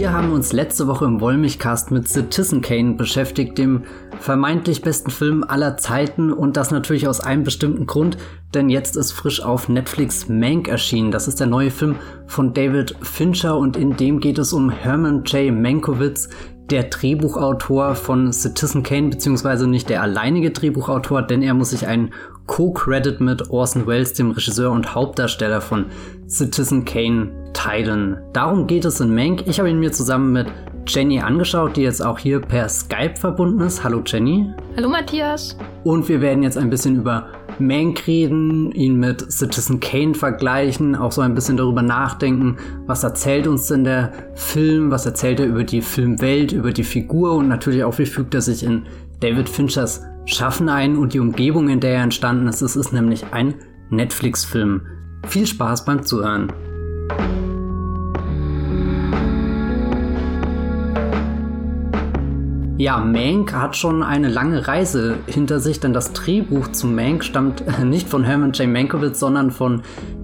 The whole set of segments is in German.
Wir haben uns letzte Woche im Wollmilchcast mit Citizen Kane beschäftigt, dem vermeintlich besten Film aller Zeiten und das natürlich aus einem bestimmten Grund, denn jetzt ist frisch auf Netflix Mank erschienen. Das ist der neue Film von David Fincher und in dem geht es um Herman J. Mankiewicz, der Drehbuchautor von Citizen Kane, beziehungsweise nicht der alleinige Drehbuchautor, denn er muss sich einen Co-Credit mit Orson Welles, dem Regisseur und Hauptdarsteller von Citizen Kane, teilen. Darum geht es in Mank. Ich habe ihn mir zusammen mit Jenny angeschaut, die jetzt auch hier per Skype verbunden ist. Hallo Jenny. Hallo Matthias. Und wir werden jetzt ein bisschen über Mank reden, ihn mit Citizen Kane vergleichen, auch so ein bisschen darüber nachdenken, was erzählt uns denn der Film, was erzählt er über die Filmwelt, über die Figur und natürlich auch, wie fügt er sich in David Finchers Schaffen ein und die Umgebung, in der er entstanden ist. Es ist nämlich ein Netflix-Film. Viel Spaß beim Zuhören. Ja, Mank hat schon eine lange Reise hinter sich, denn das Drehbuch zu Mank stammt nicht von Herman J. Mankiewicz, sondern von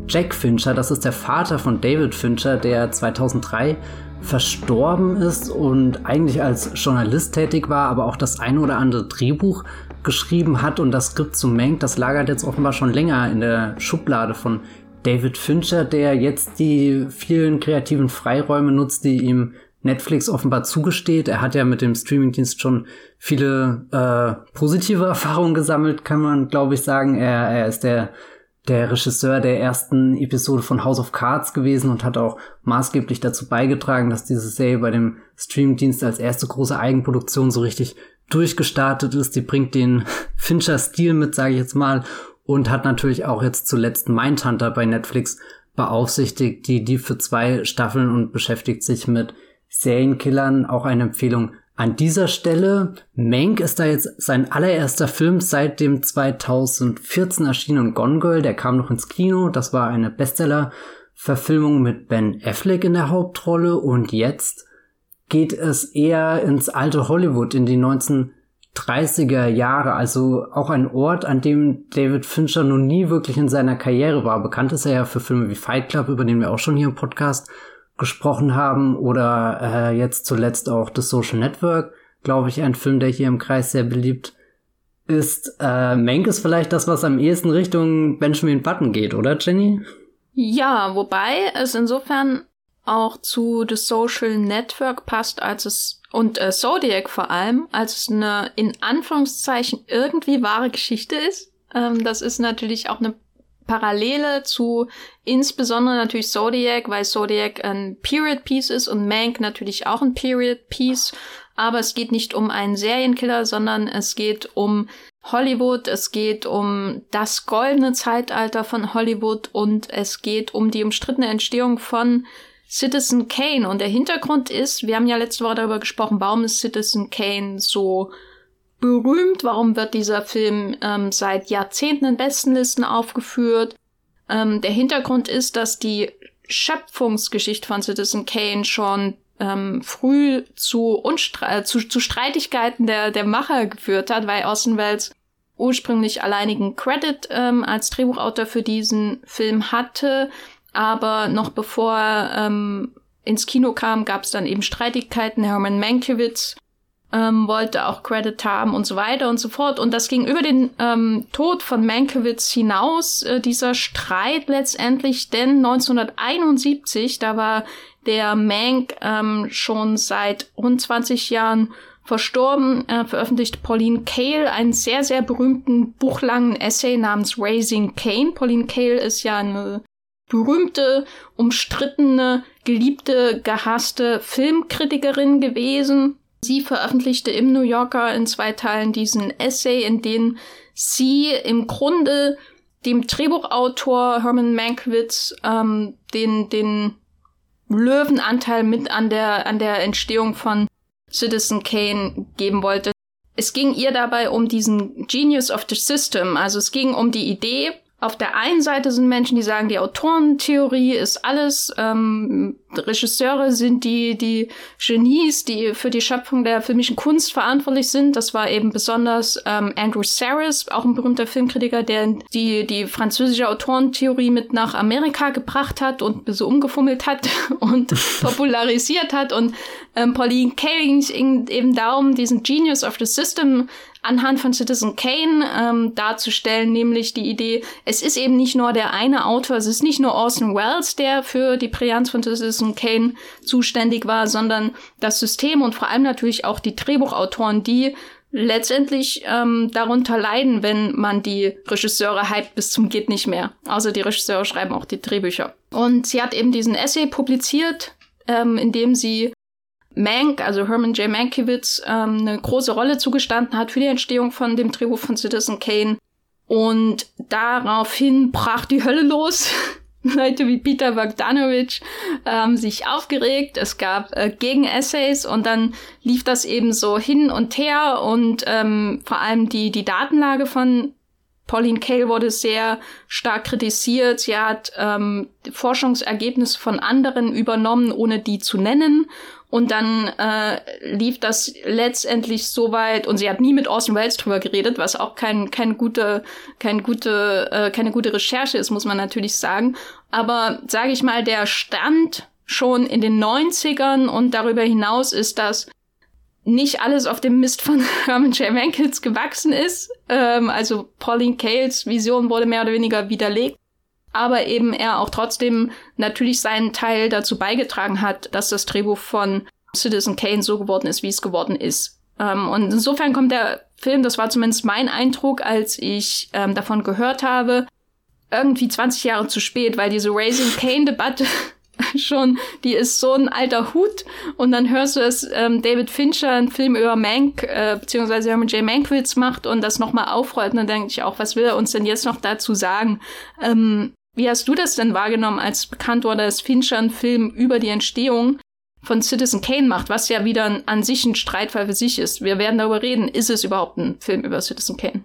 Jack Fincher. Das ist der Vater von David Fincher, der 2003 verstorben ist und eigentlich als Journalist tätig war, aber auch das eine oder andere Drehbuch geschrieben hat und das Skript zu Mank, das lagert jetzt offenbar schon länger in der Schublade von David Fincher, der jetzt die vielen kreativen Freiräume nutzt, die ihm Netflix offenbar zugesteht. Er hat ja mit dem Streamingdienst schon viele äh, positive Erfahrungen gesammelt, kann man, glaube ich, sagen. Er, er ist der, der Regisseur der ersten Episode von House of Cards gewesen und hat auch maßgeblich dazu beigetragen, dass diese Serie bei dem Streamingdienst als erste große Eigenproduktion so richtig durchgestartet ist. Die bringt den Fincher-Stil mit, sage ich jetzt mal, und hat natürlich auch jetzt zuletzt Mindhunter bei Netflix beaufsichtigt, die die für zwei Staffeln und beschäftigt sich mit Serienkillern auch eine Empfehlung an dieser Stelle. Mank ist da jetzt sein allererster Film seit dem 2014 erschienenen Gone Girl. Der kam noch ins Kino. Das war eine Bestseller-Verfilmung mit Ben Affleck in der Hauptrolle. Und jetzt geht es eher ins alte Hollywood, in die 1930er Jahre. Also auch ein Ort, an dem David Fincher noch nie wirklich in seiner Karriere war. Bekannt ist er ja für Filme wie Fight Club, über den wir auch schon hier im Podcast gesprochen haben oder äh, jetzt zuletzt auch The Social Network, glaube ich, ein Film, der hier im Kreis sehr beliebt ist. Äh, Mank ist vielleicht das, was am ehesten Richtung Benjamin Button geht, oder Jenny? Ja, wobei es insofern auch zu The Social Network passt, als es und äh, Zodiac vor allem, als es eine in Anführungszeichen irgendwie wahre Geschichte ist. Ähm, das ist natürlich auch eine Parallele zu insbesondere natürlich Zodiac, weil Zodiac ein Period Piece ist und Mank natürlich auch ein Period Piece. Aber es geht nicht um einen Serienkiller, sondern es geht um Hollywood, es geht um das goldene Zeitalter von Hollywood und es geht um die umstrittene Entstehung von Citizen Kane. Und der Hintergrund ist, wir haben ja letzte Woche darüber gesprochen, warum ist Citizen Kane so berühmt? Warum wird dieser Film ähm, seit Jahrzehnten in Bestenlisten aufgeführt? Ähm, der Hintergrund ist, dass die Schöpfungsgeschichte von Citizen Kane schon ähm, früh zu, Unstre äh, zu, zu Streitigkeiten der, der Macher geführt hat, weil Orson Welles ursprünglich alleinigen Credit ähm, als Drehbuchautor für diesen Film hatte, aber noch bevor er ähm, ins Kino kam, gab es dann eben Streitigkeiten. Herman Mankiewicz ähm, wollte auch Credit haben und so weiter und so fort. Und das ging über den ähm, Tod von Mankiewicz hinaus, äh, dieser Streit letztendlich, denn 1971, da war der Mank ähm, schon seit rund 20 Jahren verstorben, äh, veröffentlichte Pauline Kael einen sehr, sehr berühmten buchlangen Essay namens Raising Cain. Pauline Kael ist ja eine berühmte, umstrittene, geliebte, gehasste Filmkritikerin gewesen Sie veröffentlichte im New Yorker in zwei Teilen diesen Essay, in dem sie im Grunde dem Drehbuchautor Herman Mankiewicz ähm, den, den Löwenanteil mit an der, an der Entstehung von Citizen Kane geben wollte. Es ging ihr dabei um diesen Genius of the System. Also es ging um die Idee, auf der einen Seite sind Menschen, die sagen, die Autorentheorie ist alles, ähm, Regisseure sind die, die Genies, die für die Schöpfung der filmischen Kunst verantwortlich sind. Das war eben besonders ähm, Andrew Sarris, auch ein berühmter Filmkritiker, der die, die französische Autorentheorie mit nach Amerika gebracht hat und so umgefummelt hat und popularisiert hat. Und ähm, Pauline Kael ging eben darum, diesen Genius of the System anhand von Citizen Kane ähm, darzustellen, nämlich die Idee, es ist eben nicht nur der eine Autor, es ist nicht nur Orson Welles, der für die Brillanz von Citizen Kane zuständig war, sondern das System und vor allem natürlich auch die Drehbuchautoren, die letztendlich ähm, darunter leiden, wenn man die Regisseure hypt bis zum geht nicht mehr. Also die Regisseure schreiben auch die Drehbücher. Und sie hat eben diesen Essay publiziert, ähm, in dem sie Mank, also Herman J. Mankiewicz, ähm, eine große Rolle zugestanden hat für die Entstehung von dem Drehbuch von Citizen Kane. Und daraufhin brach die Hölle los. Leute wie Peter Bogdanovich ähm, sich aufgeregt. Es gab äh, Gegenessays und dann lief das eben so hin und her und ähm, vor allem die, die Datenlage von Pauline Kael wurde sehr stark kritisiert. Sie hat ähm, Forschungsergebnisse von anderen übernommen, ohne die zu nennen. Und dann äh, lief das letztendlich so weit, und sie hat nie mit Orson Welles drüber geredet, was auch kein, kein gute, kein gute, äh, keine gute Recherche ist, muss man natürlich sagen. Aber sage ich mal, der Stand schon in den 90ern und darüber hinaus ist, dass nicht alles auf dem Mist von Herman J. Mankels gewachsen ist. Ähm, also Pauline Kaels Vision wurde mehr oder weniger widerlegt aber eben er auch trotzdem natürlich seinen Teil dazu beigetragen hat, dass das Drehbuch von Citizen Kane so geworden ist, wie es geworden ist. Ähm, und insofern kommt der Film, das war zumindest mein Eindruck, als ich ähm, davon gehört habe, irgendwie 20 Jahre zu spät, weil diese Raising Kane-Debatte schon, die ist so ein alter Hut und dann hörst du, dass ähm, David Fincher einen Film über Mank, äh, beziehungsweise Herman J. Mankiewicz macht und das nochmal aufrollt und dann denke ich auch, was will er uns denn jetzt noch dazu sagen? Ähm, wie hast du das denn wahrgenommen, als bekannt wurde, dass Fincher einen Film über die Entstehung von Citizen Kane macht, was ja wieder an sich ein Streitfall für sich ist. Wir werden darüber reden, ist es überhaupt ein Film über Citizen Kane?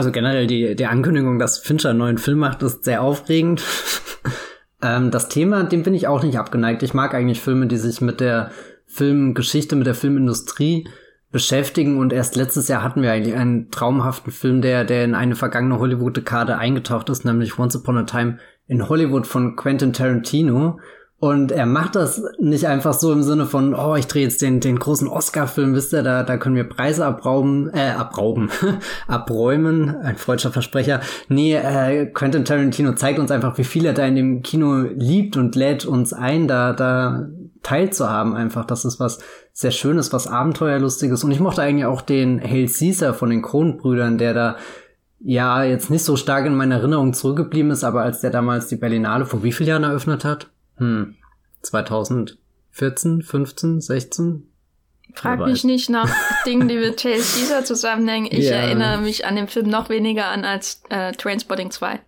Also generell die, die Ankündigung, dass Fincher einen neuen Film macht, ist sehr aufregend. ähm, das Thema, dem bin ich auch nicht abgeneigt. Ich mag eigentlich Filme, die sich mit der Filmgeschichte, mit der Filmindustrie beschäftigen und erst letztes Jahr hatten wir eigentlich einen traumhaften Film, der, der in eine vergangene Hollywood-Dekade eingetaucht ist, nämlich Once Upon a Time in Hollywood von Quentin Tarantino. Und er macht das nicht einfach so im Sinne von, oh, ich drehe jetzt den, den großen Oscar-Film, wisst ihr, da, da können wir Preise abrauben, äh, abrauben, abräumen, ein freudscher Versprecher. Nee, äh, Quentin Tarantino zeigt uns einfach, wie viel er da in dem Kino liebt und lädt uns ein, da, da teilzuhaben einfach. Das ist was sehr Schönes, was Abenteuerlustiges. Und ich mochte eigentlich auch den Hail Caesar von den Kronbrüdern, der da ja jetzt nicht so stark in meiner Erinnerung zurückgeblieben ist, aber als der damals die Berlinale vor wie vielen Jahren eröffnet hat? Hm, 2014, 15, 16? Frag mich nicht nach Dingen, die mit Hail Caesar zusammenhängen. Ich ja. erinnere mich an den Film noch weniger an als äh, Trainspotting 2.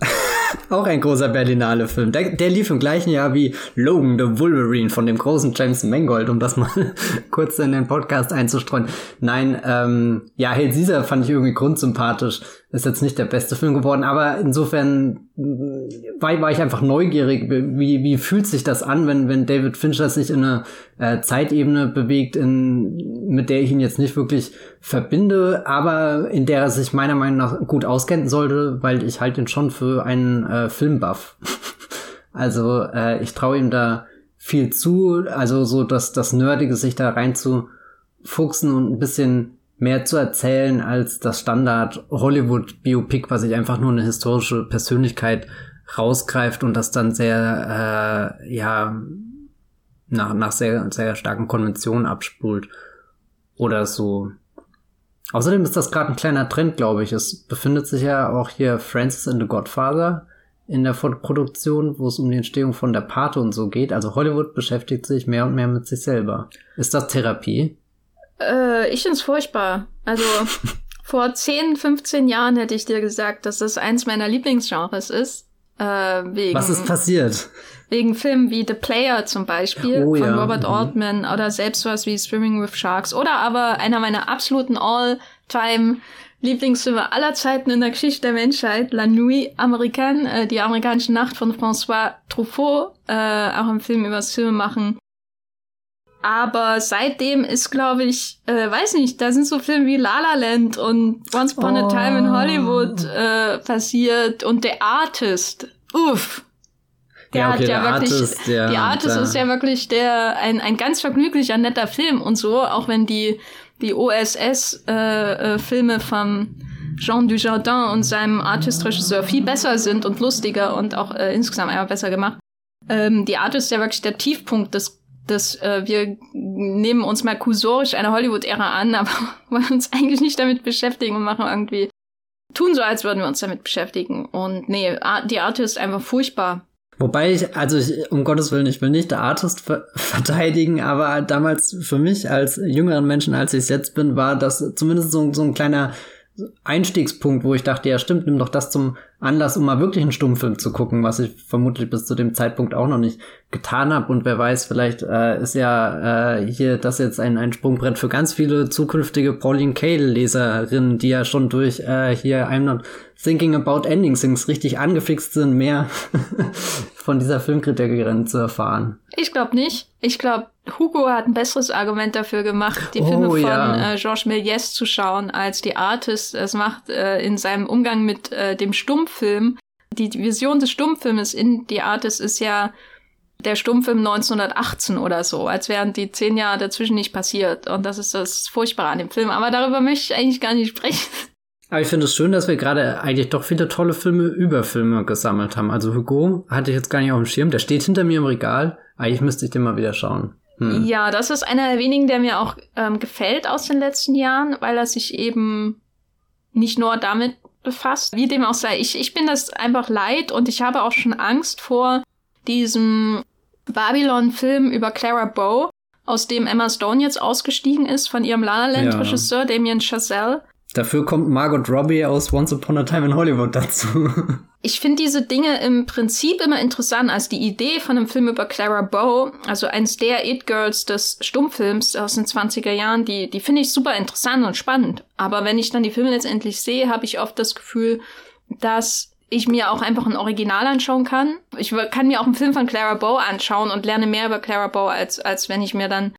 Auch ein großer Berlinale-Film. Der, der, lief im gleichen Jahr wie Logan the Wolverine von dem großen James Mangold, um das mal kurz in den Podcast einzustreuen. Nein, ähm, ja, Hail Caesar fand ich irgendwie grundsympathisch. Ist jetzt nicht der beste Film geworden, aber insofern war, war ich einfach neugierig. Wie, wie fühlt sich das an, wenn, wenn David Fincher sich in eine äh, Zeitebene bewegt, in, mit der ich ihn jetzt nicht wirklich verbinde, aber in der er sich meiner Meinung nach gut auskennen sollte, weil ich halte ihn schon für einen äh, Filmbuff. also äh, ich traue ihm da viel zu, also so dass das Nerdige sich da rein zu fuchsen und ein bisschen mehr zu erzählen als das Standard Hollywood Biopic, was sich einfach nur eine historische Persönlichkeit rausgreift und das dann sehr, äh, ja, nach, nach sehr, sehr starken Konventionen abspult. Oder so. Außerdem ist das gerade ein kleiner Trend, glaube ich. Es befindet sich ja auch hier Francis in the Godfather in der Produktion, wo es um die Entstehung von der Pate und so geht. Also Hollywood beschäftigt sich mehr und mehr mit sich selber. Ist das Therapie? Äh, ich find's furchtbar. Also vor 10, 15 Jahren hätte ich dir gesagt, dass das eins meiner Lieblingsgenres ist. Äh, wegen, Was ist passiert? Wegen Filmen wie The Player zum Beispiel oh, von ja. Robert mhm. Altman oder selbst was wie Swimming with Sharks oder aber einer meiner absoluten All-Time Lieblingsfilme aller Zeiten in der Geschichte der Menschheit, La Nuit Americaine, äh, die amerikanische Nacht von François Truffaut, äh, auch ein Film über das Filmemachen. Aber seitdem ist, glaube ich, äh, weiß nicht, da sind so Filme wie La La Land und Once Upon oh. a Time in Hollywood äh, passiert und The Artist. Uff. Der ja, okay, hat ja wirklich, Artist, ja, die Artist ist ja wirklich der, ein, ein ganz vergnüglicher, netter Film und so, auch wenn die, die OSS-Filme äh, äh, von Jean Dujardin und seinem Artist-Regisseur viel besser sind und lustiger und auch äh, insgesamt einfach besser gemacht. Ähm, die Artist ist ja wirklich der Tiefpunkt des dass äh, wir nehmen uns mal kursorisch eine Hollywood-Ära an, aber wollen uns eigentlich nicht damit beschäftigen und machen irgendwie, tun so, als würden wir uns damit beschäftigen. Und nee, die Art ist einfach furchtbar. Wobei ich, also ich, um Gottes Willen, ich will nicht der Artist ver verteidigen, aber damals für mich als jüngeren Menschen, als ich es jetzt bin, war das zumindest so, so ein kleiner Einstiegspunkt, wo ich dachte, ja stimmt, nimm doch das zum Anlass, um mal wirklich einen Stummfilm zu gucken, was ich vermutlich bis zu dem Zeitpunkt auch noch nicht getan habe. Und wer weiß, vielleicht äh, ist ja äh, hier das jetzt ein, ein Sprungbrett für ganz viele zukünftige Pauline Kael-Leserinnen, die ja schon durch äh, hier not thinking about ending things richtig angefixt sind, mehr von dieser Filmkritikerin zu erfahren. Ich glaube nicht. Ich glaube, Hugo hat ein besseres Argument dafür gemacht, die Filme oh, von ja. äh, Georges Méliès zu schauen, als die Artist es macht äh, in seinem Umgang mit äh, dem Stummfilm. Die Vision des Stummfilmes in die Artist ist ja der Stummfilm 1918 oder so, als wären die zehn Jahre dazwischen nicht passiert. Und das ist das Furchtbare an dem Film. Aber darüber möchte ich eigentlich gar nicht sprechen. Aber ich finde es schön, dass wir gerade eigentlich doch viele tolle Filme über Filme gesammelt haben. Also Hugo hatte ich jetzt gar nicht auf dem Schirm. Der steht hinter mir im Regal. Eigentlich müsste ich den mal wieder schauen. Hm. Ja, das ist einer der wenigen, der mir auch ähm, gefällt aus den letzten Jahren, weil er sich eben nicht nur damit befasst, wie dem auch sei. Ich, ich bin das einfach leid und ich habe auch schon Angst vor diesem Babylon-Film über Clara Bow, aus dem Emma Stone jetzt ausgestiegen ist von ihrem La La Land-Regisseur ja. Damien Chazelle. Dafür kommt Margot Robbie aus Once Upon a Time in Hollywood dazu. Ich finde diese Dinge im Prinzip immer interessant, als die Idee von einem Film über Clara Bow, also eins der It-Girls des Stummfilms aus den 20er Jahren, die, die finde ich super interessant und spannend. Aber wenn ich dann die Filme letztendlich sehe, habe ich oft das Gefühl, dass ich mir auch einfach ein Original anschauen kann. Ich kann mir auch einen Film von Clara Bow anschauen und lerne mehr über Clara Bow, als, als wenn ich mir dann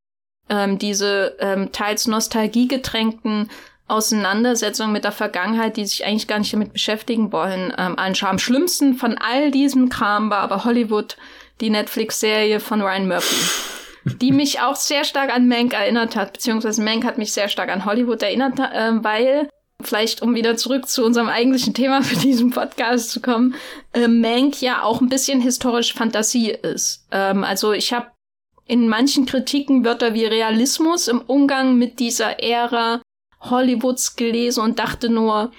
ähm, diese ähm, teils nostalgiegetränkten Auseinandersetzungen mit der Vergangenheit, die sich eigentlich gar nicht damit beschäftigen wollen, ähm, anschauen. Am schlimmsten von all diesem Kram war aber Hollywood, die Netflix-Serie von Ryan Murphy, die mich auch sehr stark an Mank erinnert hat, beziehungsweise Mank hat mich sehr stark an Hollywood erinnert, äh, weil vielleicht um wieder zurück zu unserem eigentlichen Thema für diesen Podcast zu kommen, äh, Mank ja auch ein bisschen historisch Fantasie ist. Ähm, also ich habe in manchen Kritiken Wörter wie Realismus im Umgang mit dieser Ära Hollywoods gelesen und dachte nur,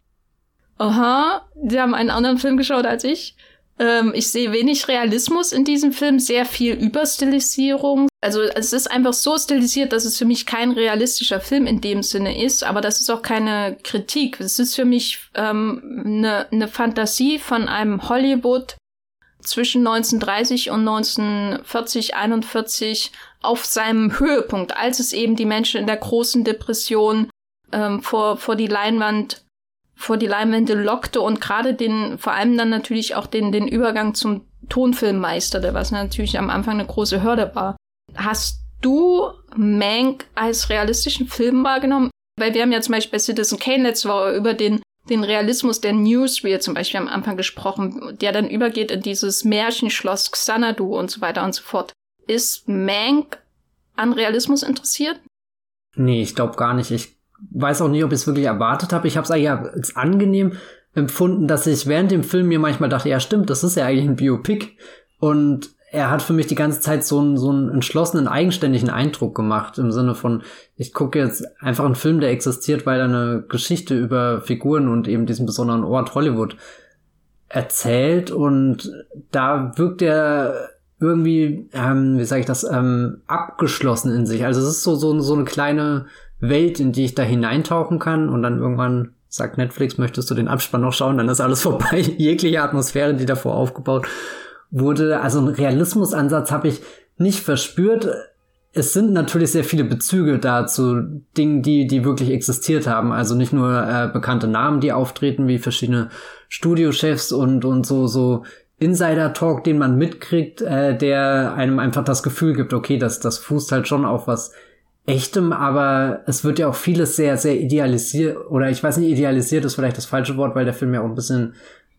aha, sie haben einen anderen Film geschaut als ich. Ähm, ich sehe wenig Realismus in diesem Film, sehr viel Überstilisierung. Also es ist einfach so stilisiert, dass es für mich kein realistischer Film in dem Sinne ist, aber das ist auch keine Kritik. Es ist für mich ähm, eine ne Fantasie von einem Hollywood zwischen 1930 und 1940, 41 auf seinem Höhepunkt, als es eben die Menschen in der großen Depression ähm, vor, vor die Leinwand, vor die Leinwände lockte und gerade den, vor allem dann natürlich auch den, den Übergang zum Tonfilmmeister, der was natürlich am Anfang eine große Hürde war. Hast du Mank als realistischen Film wahrgenommen? Weil wir haben ja zum Beispiel bei Citizen Kane letzte Woche über den, den Realismus der Newsreel zum Beispiel am Anfang gesprochen, der dann übergeht in dieses Märchenschloss Xanadu und so weiter und so fort. Ist Mank an Realismus interessiert? Nee, ich glaube gar nicht. Ich weiß auch nicht, ob ich es wirklich erwartet habe. Ich habe es eigentlich als angenehm empfunden, dass ich während dem Film mir manchmal dachte, ja stimmt, das ist ja eigentlich ein Biopic. Und er hat für mich die ganze Zeit so einen, so einen entschlossenen, eigenständigen Eindruck gemacht. Im Sinne von, ich gucke jetzt einfach einen Film, der existiert, weil er eine Geschichte über Figuren und eben diesen besonderen Ort Hollywood erzählt. Und da wirkt er irgendwie, ähm, wie sage ich das, ähm, abgeschlossen in sich. Also es ist so, so, so eine kleine Welt, in die ich da hineintauchen kann und dann irgendwann sagt Netflix, möchtest du den Abspann noch schauen, dann ist alles vorbei. Jegliche Atmosphäre, die davor aufgebaut wurde. Also einen Realismusansatz habe ich nicht verspürt. es sind natürlich sehr viele Bezüge da zu Dingen, die, die wirklich existiert haben. Also nicht nur äh, bekannte Namen, die auftreten, wie verschiedene Studiochefs und, und so, so Insider-Talk, den man mitkriegt, äh, der einem einfach das Gefühl gibt, okay, das, das fußt halt schon auf was echtem, aber es wird ja auch vieles sehr, sehr idealisiert, oder ich weiß nicht, idealisiert ist vielleicht das falsche Wort, weil der Film ja auch ein bisschen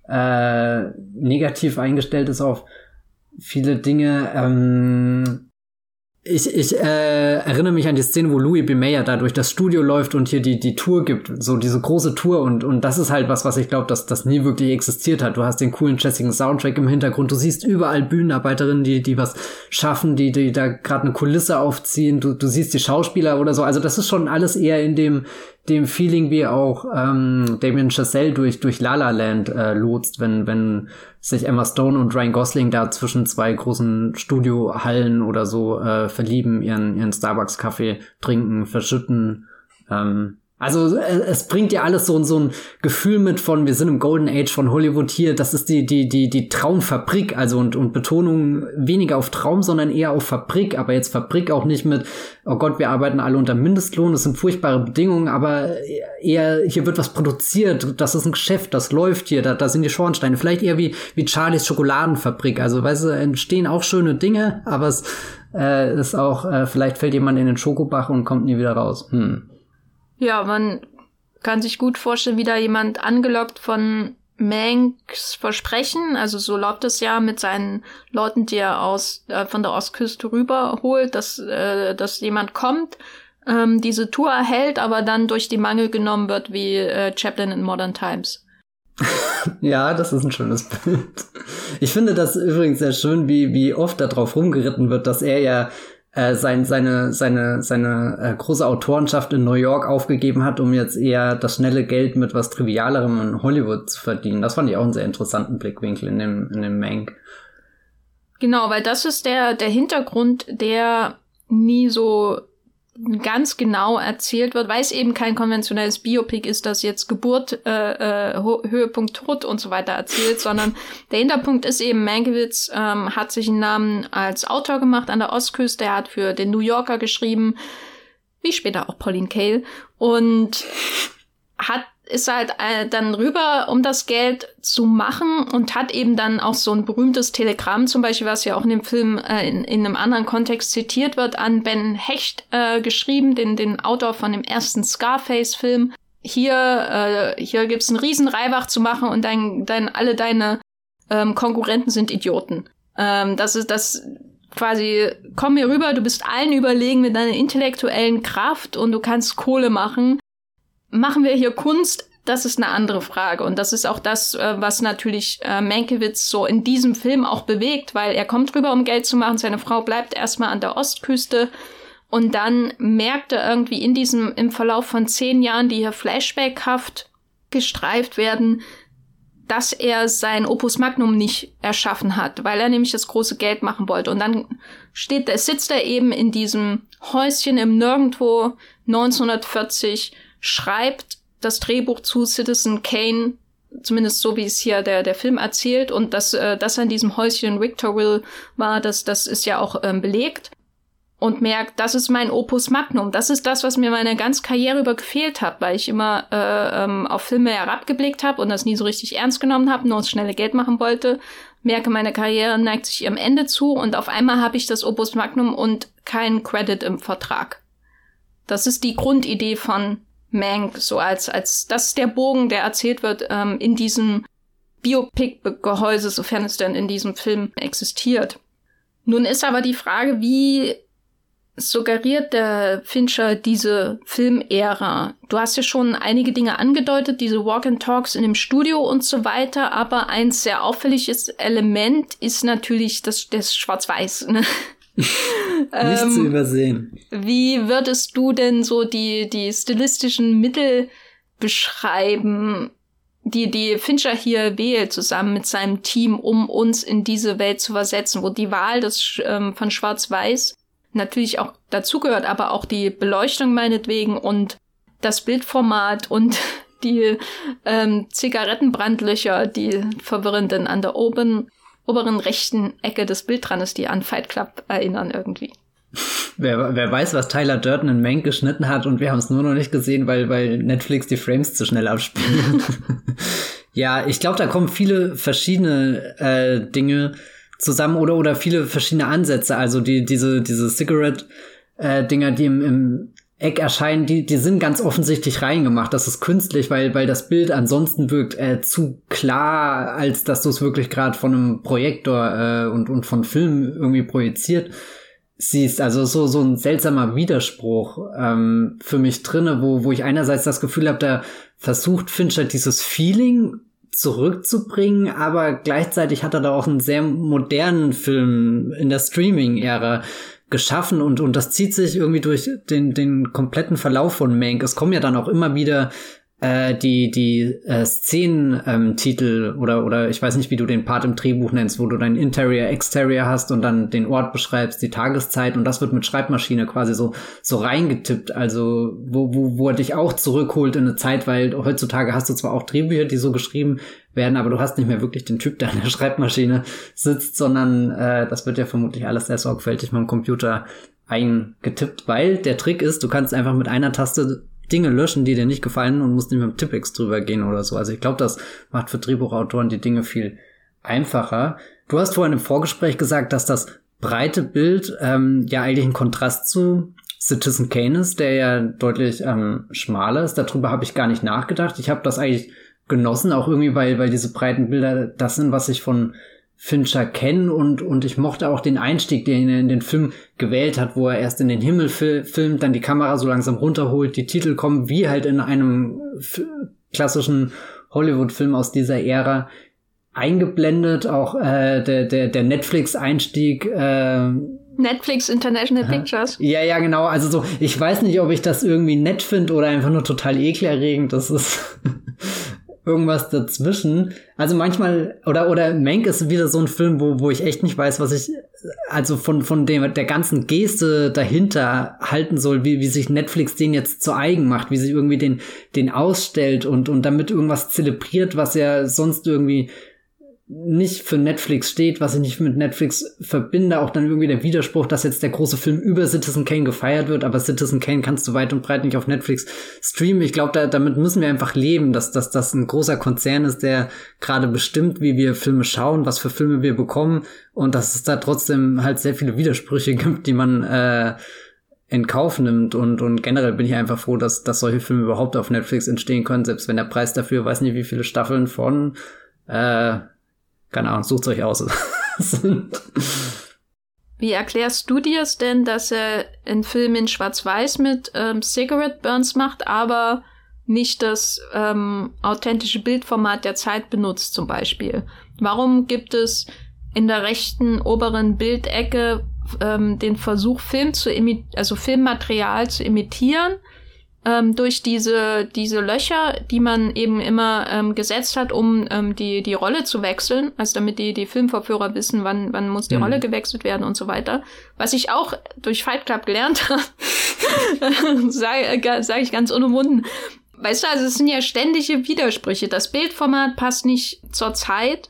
äh, negativ eingestellt ist auf viele Dinge. Ähm, ich, ich äh, erinnere mich an die Szene, wo Louis B. Mayer da durch das Studio läuft und hier die, die Tour gibt, so diese große Tour und, und das ist halt was, was ich glaube, dass das nie wirklich existiert hat. Du hast den coolen, jazzigen Soundtrack im Hintergrund, du siehst überall Bühnenarbeiterinnen, die, die was schaffen, die, die da gerade eine Kulisse aufziehen, du, du siehst die Schauspieler oder so. Also das ist schon alles eher in dem, dem Feeling, wie auch ähm, Damien Chazelle durch, durch La La Land äh, lotst, wenn, wenn sich Emma Stone und Ryan Gosling da zwischen zwei großen Studiohallen oder so äh, verlieben, ihren, ihren Starbucks-Kaffee trinken, verschütten. Ähm, also äh, es bringt ja alles so, so ein Gefühl mit von, wir sind im Golden Age von Hollywood hier, das ist die, die, die, die Traumfabrik, also und, und Betonung weniger auf Traum, sondern eher auf Fabrik, aber jetzt Fabrik auch nicht mit, oh Gott, wir arbeiten alle unter Mindestlohn, das sind furchtbare Bedingungen, aber eher, hier wird was produziert, das ist ein Geschäft, das läuft hier, da, da sind die Schornsteine, vielleicht eher wie, wie Charlies Schokoladenfabrik, also weißt du, entstehen auch schöne Dinge, aber es äh, ist auch, äh, vielleicht fällt jemand in den Schokobach und kommt nie wieder raus. Hm. Ja, man kann sich gut vorstellen, wie da jemand angelockt von Manks Versprechen, also so läuft es ja mit seinen Leuten, die er aus äh, von der Ostküste rüberholt, dass äh, dass jemand kommt, ähm, diese Tour erhält, aber dann durch die Mangel genommen wird wie äh, Chaplin in Modern Times. ja, das ist ein schönes Bild. Ich finde das übrigens sehr schön, wie wie oft darauf rumgeritten wird, dass er ja äh, sein, seine, seine, seine äh, große Autorenschaft in New York aufgegeben hat, um jetzt eher das schnelle Geld mit was Trivialerem in Hollywood zu verdienen. Das fand ich auch einen sehr interessanten Blickwinkel in dem, in dem Mank. Genau, weil das ist der, der Hintergrund, der nie so ganz genau erzählt wird, weil es eben kein konventionelles Biopic ist, das jetzt Geburt, äh, äh, Höhepunkt Tod und so weiter erzählt, sondern der Hinterpunkt ist eben, Mankiewicz ähm, hat sich einen Namen als Autor gemacht an der Ostküste, er hat für den New Yorker geschrieben, wie später auch Pauline Kael und hat ist halt äh, dann rüber, um das Geld zu machen und hat eben dann auch so ein berühmtes Telegramm, zum Beispiel, was ja auch in dem Film äh, in, in einem anderen Kontext zitiert wird, an Ben Hecht äh, geschrieben, den, den Autor von dem ersten Scarface-Film. Hier, äh, hier gibt's einen riesen Reibach zu machen und dein, dein, alle deine ähm, Konkurrenten sind Idioten. Ähm, das ist das quasi, komm mir rüber, du bist allen überlegen mit deiner intellektuellen Kraft und du kannst Kohle machen Machen wir hier Kunst? Das ist eine andere Frage. Und das ist auch das, äh, was natürlich äh, Mankiewicz so in diesem Film auch bewegt, weil er kommt rüber, um Geld zu machen. Seine Frau bleibt erstmal an der Ostküste. Und dann merkt er irgendwie in diesem, im Verlauf von zehn Jahren, die hier flashbackhaft gestreift werden, dass er sein Opus Magnum nicht erschaffen hat, weil er nämlich das große Geld machen wollte. Und dann steht, sitzt er eben in diesem Häuschen im Nirgendwo 1940 schreibt das Drehbuch zu Citizen Kane, zumindest so wie es hier der, der Film erzählt, und dass äh, das an diesem Häuschen Victorville war, das, das ist ja auch ähm, belegt. Und merkt, das ist mein Opus Magnum. Das ist das, was mir meine ganze Karriere über gefehlt hat, weil ich immer äh, ähm, auf Filme herabgeblickt habe und das nie so richtig ernst genommen habe, nur das schnelle Geld machen wollte. Merke, meine Karriere neigt sich ihrem Ende zu und auf einmal habe ich das Opus Magnum und keinen Credit im Vertrag. Das ist die Grundidee von Mank, so als, als das ist der Bogen, der erzählt wird ähm, in diesem Biopic-Gehäuse, sofern es denn in diesem Film existiert. Nun ist aber die Frage, wie suggeriert der Fincher diese Filmära? Du hast ja schon einige Dinge angedeutet, diese Walk-and-Talks in dem Studio und so weiter, aber ein sehr auffälliges Element ist natürlich das, das Schwarz-Weiß. Ne? Nicht ähm, zu übersehen. Wie würdest du denn so die, die stilistischen Mittel beschreiben, die die Fincher hier wählt, zusammen mit seinem Team, um uns in diese Welt zu versetzen, wo die Wahl des, ähm, von Schwarz-Weiß natürlich auch dazugehört, aber auch die Beleuchtung meinetwegen und das Bildformat und die ähm, Zigarettenbrandlöcher, die verwirrenden an der oben oberen rechten Ecke des Bildrandes, die an Fight Club erinnern irgendwie. wer, wer weiß, was Tyler Durden in Mank geschnitten hat und wir haben es nur noch nicht gesehen, weil, weil Netflix die Frames zu schnell abspielt. ja, ich glaube, da kommen viele verschiedene äh, Dinge zusammen oder, oder viele verschiedene Ansätze. Also die, diese, diese Cigarette-Dinger, äh, die im, im Eck erscheinen, die, die sind ganz offensichtlich reingemacht. Das ist künstlich, weil, weil das Bild ansonsten wirkt äh, zu klar, als dass du es wirklich gerade von einem Projektor äh, und, und von Film irgendwie projiziert siehst. Also so, so ein seltsamer Widerspruch ähm, für mich drinne, wo, wo ich einerseits das Gefühl habe, da versucht Fincher dieses Feeling zurückzubringen, aber gleichzeitig hat er da auch einen sehr modernen Film in der Streaming-Ära geschaffen und, und das zieht sich irgendwie durch den, den kompletten Verlauf von Mank. Es kommen ja dann auch immer wieder äh, die, die äh, Szenentitel ähm, oder, oder ich weiß nicht, wie du den Part im Drehbuch nennst, wo du dein Interior, Exterior hast und dann den Ort beschreibst, die Tageszeit und das wird mit Schreibmaschine quasi so, so reingetippt. Also, wo, wo, wo er dich auch zurückholt in eine Zeit, weil heutzutage hast du zwar auch Drehbücher, die so geschrieben werden, aber du hast nicht mehr wirklich den Typ, der an der Schreibmaschine sitzt, sondern äh, das wird ja vermutlich alles sehr sorgfältig mit dem Computer eingetippt, weil der Trick ist, du kannst einfach mit einer Taste Dinge löschen, die dir nicht gefallen und musst nicht mit dem Tippex drüber gehen oder so. Also ich glaube, das macht für Drehbuchautoren die Dinge viel einfacher. Du hast vorhin im Vorgespräch gesagt, dass das breite Bild ähm, ja eigentlich ein Kontrast zu Citizen Kane ist, der ja deutlich ähm, schmaler ist. Darüber habe ich gar nicht nachgedacht. Ich habe das eigentlich genossen, auch irgendwie, weil, weil diese breiten Bilder das sind, was ich von Fincher kennen und, und ich mochte auch den Einstieg, den er in den Film gewählt hat, wo er erst in den Himmel fil filmt, dann die Kamera so langsam runterholt, die Titel kommen wie halt in einem klassischen Hollywood-Film aus dieser Ära eingeblendet, auch äh, der, der, der Netflix-Einstieg. Äh, Netflix International Pictures. Ja, ja, genau. Also so, ich weiß nicht, ob ich das irgendwie nett finde oder einfach nur total ekelerregend. Das ist irgendwas dazwischen. Also manchmal, oder, oder Mank ist wieder so ein Film, wo, wo ich echt nicht weiß, was ich, also von, von dem, der ganzen Geste dahinter halten soll, wie, wie sich Netflix den jetzt zu eigen macht, wie sich irgendwie den, den ausstellt und, und damit irgendwas zelebriert, was ja sonst irgendwie nicht für Netflix steht, was ich nicht mit Netflix verbinde, auch dann irgendwie der Widerspruch, dass jetzt der große Film über Citizen Kane gefeiert wird, aber Citizen Kane kannst du weit und breit nicht auf Netflix streamen. Ich glaube, da, damit müssen wir einfach leben, dass, dass das ein großer Konzern ist, der gerade bestimmt, wie wir Filme schauen, was für Filme wir bekommen und dass es da trotzdem halt sehr viele Widersprüche gibt, die man äh, in Kauf nimmt und, und generell bin ich einfach froh, dass, dass solche Filme überhaupt auf Netflix entstehen können, selbst wenn der Preis dafür, weiß nicht wie viele Staffeln von äh, keine Ahnung, sucht euch aus. Wie erklärst du dir es denn, dass er einen Film in Schwarz-Weiß mit ähm, Cigarette Burns macht, aber nicht das ähm, authentische Bildformat der Zeit benutzt zum Beispiel? Warum gibt es in der rechten oberen Bildecke ähm, den Versuch, Film zu also Filmmaterial zu imitieren, ähm, durch diese, diese Löcher, die man eben immer ähm, gesetzt hat, um ähm, die, die Rolle zu wechseln, also damit die, die Filmvorführer wissen, wann, wann muss die mhm. Rolle gewechselt werden und so weiter. Was ich auch durch Fight Club gelernt habe, sage äh, sag ich ganz unumwunden. Weißt du, also es sind ja ständige Widersprüche. Das Bildformat passt nicht zur Zeit.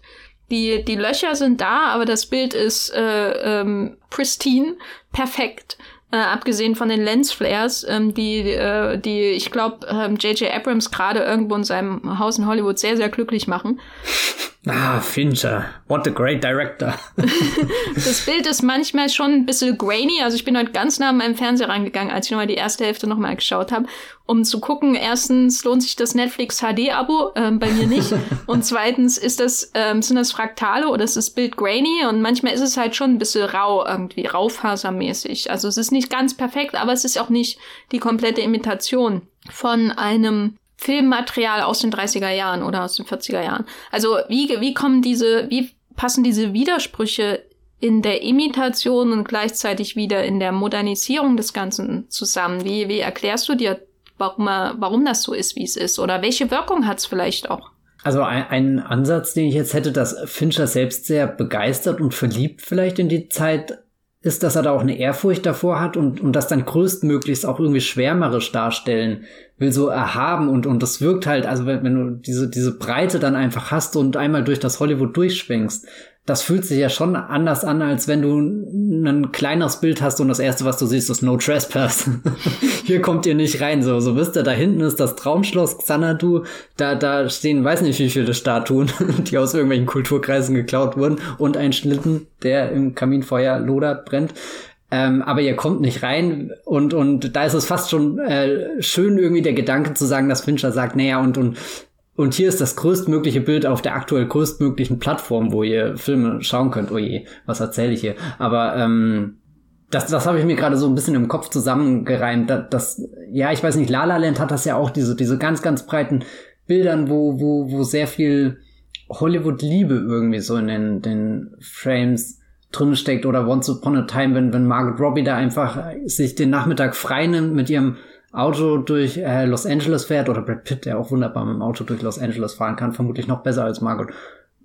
Die, die Löcher sind da, aber das Bild ist äh, ähm, pristine, perfekt. Äh, abgesehen von den Lensflares, ähm, die, äh, die ich glaube, J.J. Ähm, Abrams gerade irgendwo in seinem Haus in Hollywood sehr, sehr glücklich machen. Ah, Fincher. What a great director. das Bild ist manchmal schon ein bisschen grainy. Also ich bin heute ganz nah an meinem Fernseher rangegangen, als ich nochmal die erste Hälfte nochmal geschaut habe, um zu gucken, erstens lohnt sich das Netflix HD-Abo, ähm, bei mir nicht. Und zweitens ist das, ähm, sind das Fraktale oder ist das Bild grainy? Und manchmal ist es halt schon ein bisschen rau irgendwie, raufasermäßig. Also es ist nicht ganz perfekt, aber es ist auch nicht die komplette Imitation von einem Filmmaterial aus den 30er Jahren oder aus den 40er Jahren. Also wie, wie kommen diese, wie passen diese Widersprüche in der Imitation und gleichzeitig wieder in der Modernisierung des Ganzen zusammen? Wie, wie erklärst du dir, warum, warum das so ist, wie es ist? Oder welche Wirkung hat es vielleicht auch? Also ein, ein, Ansatz, den ich jetzt hätte, dass Fincher selbst sehr begeistert und verliebt vielleicht in die Zeit ist, dass er da auch eine Ehrfurcht davor hat und, und das dann größtmöglichst auch irgendwie schwärmerisch darstellen will, so erhaben und, und das wirkt halt, also wenn, wenn du diese, diese Breite dann einfach hast und einmal durch das Hollywood durchschwenkst, das fühlt sich ja schon anders an, als wenn du ein kleineres Bild hast und das erste, was du siehst, ist No Trespass. Hier kommt ihr nicht rein. So, so wisst ihr, da hinten ist das Traumschloss Xanadu. Da, da stehen, weiß nicht wie viele Statuen, die aus irgendwelchen Kulturkreisen geklaut wurden und ein Schlitten, der im Kaminfeuer lodert, brennt. Ähm, aber ihr kommt nicht rein und, und da ist es fast schon äh, schön irgendwie der Gedanke zu sagen, dass Fincher sagt, naja, und, und und hier ist das größtmögliche Bild auf der aktuell größtmöglichen Plattform, wo ihr Filme schauen könnt. Oh je, was erzähle ich hier? Aber ähm, das, das habe ich mir gerade so ein bisschen im Kopf zusammengereimt. Das, das, ja, ich weiß nicht, La La Land hat das ja auch, diese, diese ganz, ganz breiten Bildern, wo, wo, wo sehr viel Hollywood-Liebe irgendwie so in den, den Frames drin steckt oder Once Upon a Time, wenn, wenn Margaret Robbie da einfach sich den Nachmittag frei nimmt mit ihrem Auto durch äh, Los Angeles fährt oder Brad Pitt, der auch wunderbar mit dem Auto durch Los Angeles fahren kann, vermutlich noch besser als Margot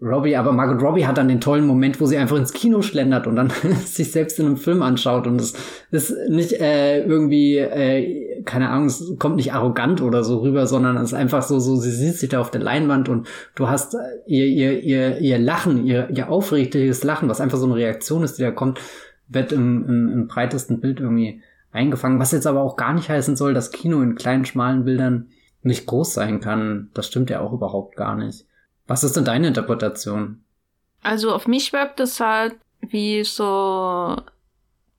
Robbie, aber Margot Robbie hat dann den tollen Moment, wo sie einfach ins Kino schlendert und dann sich selbst in einem Film anschaut und es ist nicht äh, irgendwie, äh, keine Ahnung, es kommt nicht arrogant oder so rüber, sondern es ist einfach so, so, sie sieht sich da auf der Leinwand und du hast äh, ihr, ihr, ihr, ihr Lachen, ihr, ihr aufrichtiges Lachen, was einfach so eine Reaktion ist, die da kommt, wird im, im, im breitesten Bild irgendwie eingefangen, was jetzt aber auch gar nicht heißen soll, dass Kino in kleinen, schmalen Bildern nicht groß sein kann. Das stimmt ja auch überhaupt gar nicht. Was ist denn deine Interpretation? Also auf mich wirkt es halt wie so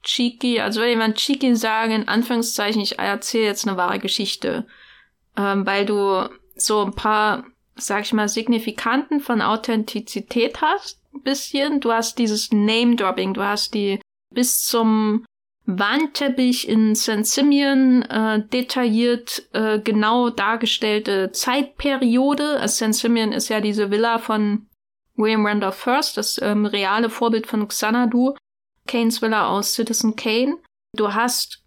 cheeky, also wenn jemand cheeky sagen, in Anführungszeichen, ich erzähle jetzt eine wahre Geschichte, ähm, weil du so ein paar, sag ich mal, Signifikanten von Authentizität hast, ein bisschen. Du hast dieses Name-Dropping, du hast die bis zum Wandteppich in St. Simeon äh, detailliert äh, genau dargestellte Zeitperiode. Also St. Simeon ist ja diese Villa von William Randolph First, das ähm, reale Vorbild von Xanadu, Kanes Villa aus Citizen Kane. Du hast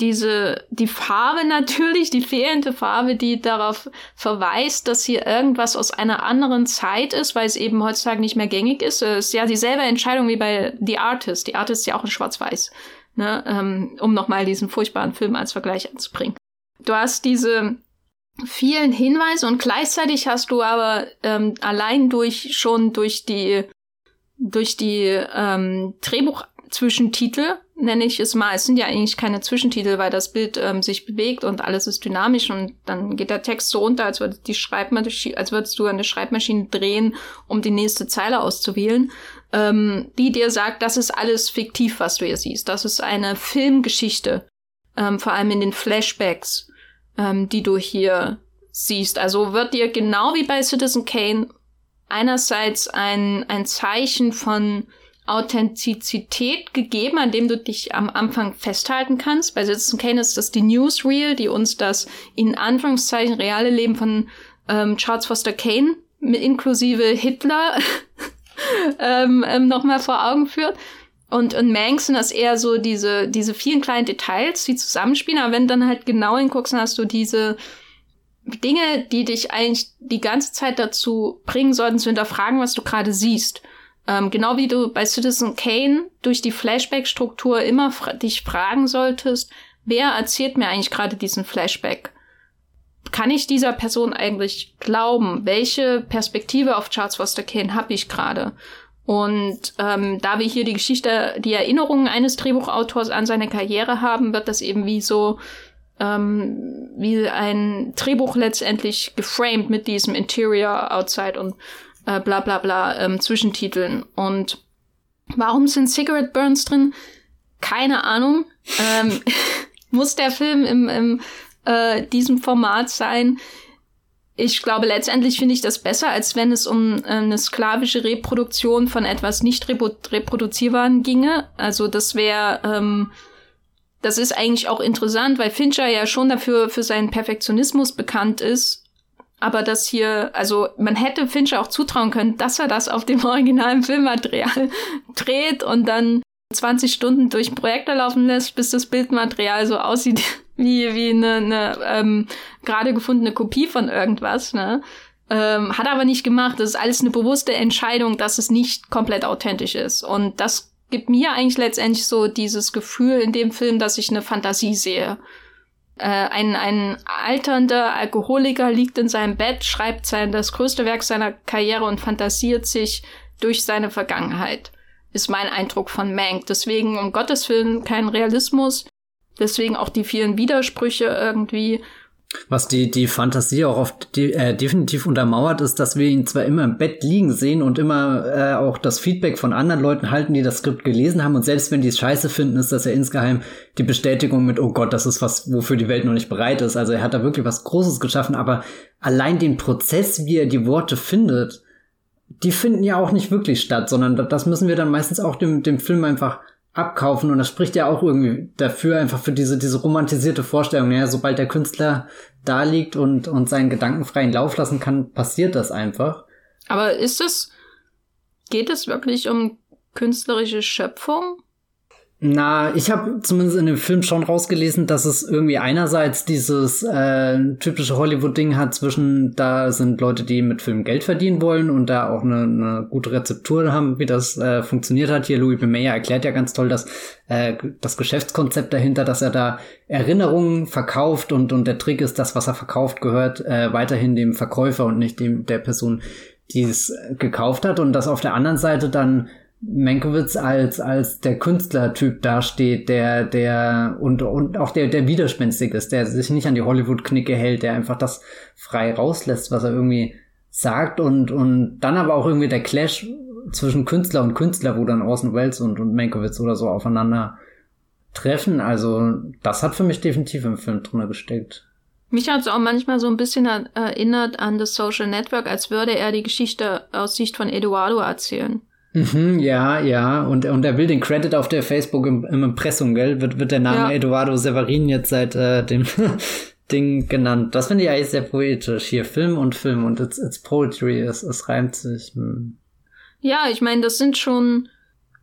diese, die Farbe natürlich, die fehlende Farbe, die darauf verweist, dass hier irgendwas aus einer anderen Zeit ist, weil es eben heutzutage nicht mehr gängig ist. Es ist ja dieselbe Entscheidung wie bei The Artist. The Artist ist ja auch in Schwarz-Weiß ne, ähm, um nochmal diesen furchtbaren Film als Vergleich anzubringen. Du hast diese vielen Hinweise und gleichzeitig hast du aber ähm, allein durch schon durch die durch die ähm, Drehbuch-Zwischentitel, nenne ich es mal, es sind ja eigentlich keine Zwischentitel, weil das Bild ähm, sich bewegt und alles ist dynamisch und dann geht der Text so unter, als würde die Schreibmaschine, als würdest du eine Schreibmaschine drehen, um die nächste Zeile auszuwählen ähm, die dir sagt, das ist alles fiktiv, was du hier siehst. Das ist eine Filmgeschichte, ähm, vor allem in den Flashbacks, ähm, die du hier siehst. Also wird dir genau wie bei Citizen Kane einerseits ein, ein Zeichen von Authentizität gegeben, an dem du dich am Anfang festhalten kannst. Bei Citizen Kane ist das die Newsreel, die uns das in Anführungszeichen reale Leben von ähm, Charles Foster Kane inklusive Hitler ähm, ähm, nochmal vor Augen führt. Und in Manx sind das eher so diese, diese vielen kleinen Details, die zusammenspielen. Aber wenn du dann halt genau hinguckst, dann hast du diese Dinge, die dich eigentlich die ganze Zeit dazu bringen sollten, zu hinterfragen, was du gerade siehst. Ähm, genau wie du bei Citizen Kane durch die Flashback-Struktur immer fra dich fragen solltest, wer erzählt mir eigentlich gerade diesen Flashback? Kann ich dieser Person eigentlich glauben? Welche Perspektive auf Charles Foster Kane habe ich gerade? Und ähm, da wir hier die Geschichte, die Erinnerungen eines Drehbuchautors an seine Karriere haben, wird das eben wie so ähm, wie ein Drehbuch letztendlich geframed mit diesem Interior, Outside und äh, bla bla bla ähm, Zwischentiteln. Und warum sind Cigarette Burns drin? Keine Ahnung. ähm, muss der Film im, im äh, diesem Format sein. Ich glaube, letztendlich finde ich das besser, als wenn es um äh, eine sklavische Reproduktion von etwas nicht reprodu reproduzierbaren ginge. Also das wäre, ähm, das ist eigentlich auch interessant, weil Fincher ja schon dafür für seinen Perfektionismus bekannt ist. Aber das hier, also man hätte Fincher auch zutrauen können, dass er das auf dem originalen Filmmaterial dreht und dann 20 Stunden durch den Projektor laufen lässt, bis das Bildmaterial so aussieht wie, wie eine, eine ähm, gerade gefundene Kopie von irgendwas, ne? Ähm, hat aber nicht gemacht. Das ist alles eine bewusste Entscheidung, dass es nicht komplett authentisch ist. Und das gibt mir eigentlich letztendlich so dieses Gefühl in dem Film, dass ich eine Fantasie sehe. Äh, ein, ein alternder Alkoholiker liegt in seinem Bett, schreibt sein, das größte Werk seiner Karriere und fantasiert sich durch seine Vergangenheit, ist mein Eindruck von Mank. Deswegen, um Gottes Willen, kein Realismus. Deswegen auch die vielen Widersprüche irgendwie. Was die, die Fantasie auch oft die, äh, definitiv untermauert, ist, dass wir ihn zwar immer im Bett liegen sehen und immer äh, auch das Feedback von anderen Leuten halten, die das Skript gelesen haben. Und selbst wenn die es scheiße finden, ist das ja insgeheim die Bestätigung mit, oh Gott, das ist was, wofür die Welt noch nicht bereit ist. Also er hat da wirklich was Großes geschaffen, aber allein den Prozess, wie er die Worte findet, die finden ja auch nicht wirklich statt, sondern das müssen wir dann meistens auch dem, dem Film einfach abkaufen und das spricht ja auch irgendwie dafür einfach für diese diese romantisierte Vorstellung ja sobald der Künstler da liegt und und seinen gedankenfreien Lauf lassen kann passiert das einfach. Aber ist es geht es wirklich um künstlerische Schöpfung na, ich habe zumindest in dem Film schon rausgelesen, dass es irgendwie einerseits dieses äh, typische Hollywood-Ding hat zwischen, da sind Leute, die mit Filmen Geld verdienen wollen und da auch eine, eine gute Rezeptur haben, wie das äh, funktioniert hat. Hier Louis B. Mayer erklärt ja ganz toll dass äh, das Geschäftskonzept dahinter, dass er da Erinnerungen verkauft und, und der Trick ist, das, was er verkauft, gehört äh, weiterhin dem Verkäufer und nicht dem der Person, die es gekauft hat und dass auf der anderen Seite dann Menkowitz als, als der Künstlertyp dasteht, der, der, und, und auch der, der widerspenstig ist, der sich nicht an die Hollywood-Knicke hält, der einfach das frei rauslässt, was er irgendwie sagt und, und dann aber auch irgendwie der Clash zwischen Künstler und Künstler, wo dann Orson Welles und, und Menkowitz oder so aufeinander treffen. Also, das hat für mich definitiv im Film drunter gesteckt. Mich hat es auch manchmal so ein bisschen erinnert an das Social Network, als würde er die Geschichte aus Sicht von Eduardo erzählen. Mhm, ja, ja. Und, und er will den Credit auf der Facebook im, im Impressum, gell? Wird, wird der Name ja. Eduardo Severin jetzt seit äh, dem Ding genannt. Das finde ich eigentlich sehr poetisch. Hier Film und Film und it's, it's Poetry, es, es reimt sich. Hm. Ja, ich meine, das sind schon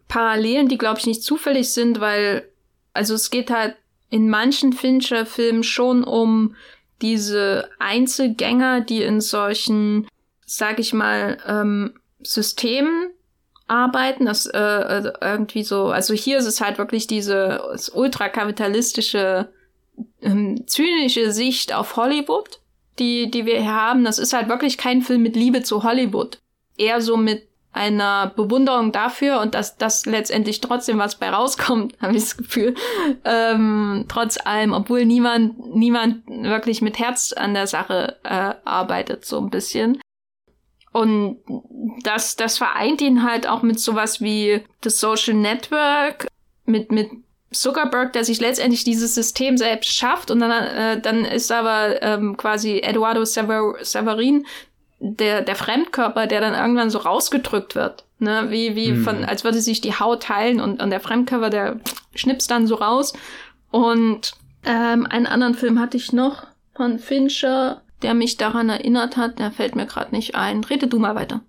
Parallelen, die, glaube ich, nicht zufällig sind, weil, also es geht halt in manchen Fincher-Filmen schon um diese Einzelgänger, die in solchen, sag ich mal, ähm, Systemen arbeiten, das äh, also irgendwie so, also hier ist es halt wirklich diese ultrakapitalistische, ähm, zynische Sicht auf Hollywood, die, die wir hier haben. Das ist halt wirklich kein Film mit Liebe zu Hollywood. Eher so mit einer Bewunderung dafür und dass das letztendlich trotzdem was bei rauskommt, habe ich das Gefühl. Ähm, trotz allem, obwohl niemand, niemand wirklich mit Herz an der Sache äh, arbeitet, so ein bisschen. Und das, das vereint ihn halt auch mit sowas wie das Social Network, mit, mit Zuckerberg, der sich letztendlich dieses System selbst schafft und dann, äh, dann ist aber ähm, quasi Eduardo Sever Severin der, der Fremdkörper, der dann irgendwann so rausgedrückt wird. Ne? Wie, wie mhm. von, als würde sich die Haut teilen und, und der Fremdkörper, der schnippst dann so raus. Und ähm, einen anderen Film hatte ich noch von Fincher, der mich daran erinnert hat, der fällt mir gerade nicht ein. Rede du mal weiter.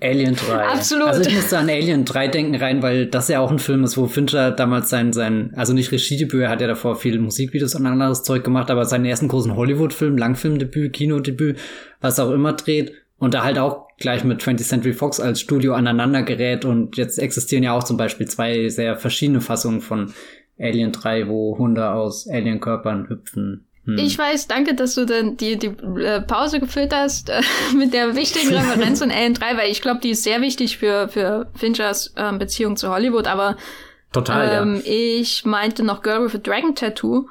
Alien 3. Absolut. Also ich musste an Alien 3 denken rein, weil das ja auch ein Film ist, wo Fincher damals sein, sein also nicht Regiedebüt, er hat ja davor viele Musikvideos und anderes Zeug gemacht, aber seinen ersten großen Hollywood-Film, Langfilmdebüt, Kinodebüt, was auch immer dreht und da halt auch gleich mit 20th Century Fox als Studio aneinander gerät und jetzt existieren ja auch zum Beispiel zwei sehr verschiedene Fassungen von Alien 3, wo Hunde aus Alien-Körpern hüpfen hm. Ich weiß, danke, dass du dann die, die äh, Pause gefüllt hast äh, mit der wichtigen Referenz in Alien 3, weil ich glaube, die ist sehr wichtig für, für Finchers äh, Beziehung zu Hollywood, aber Total, ähm, ja. ich meinte noch Girl with a Dragon Tattoo,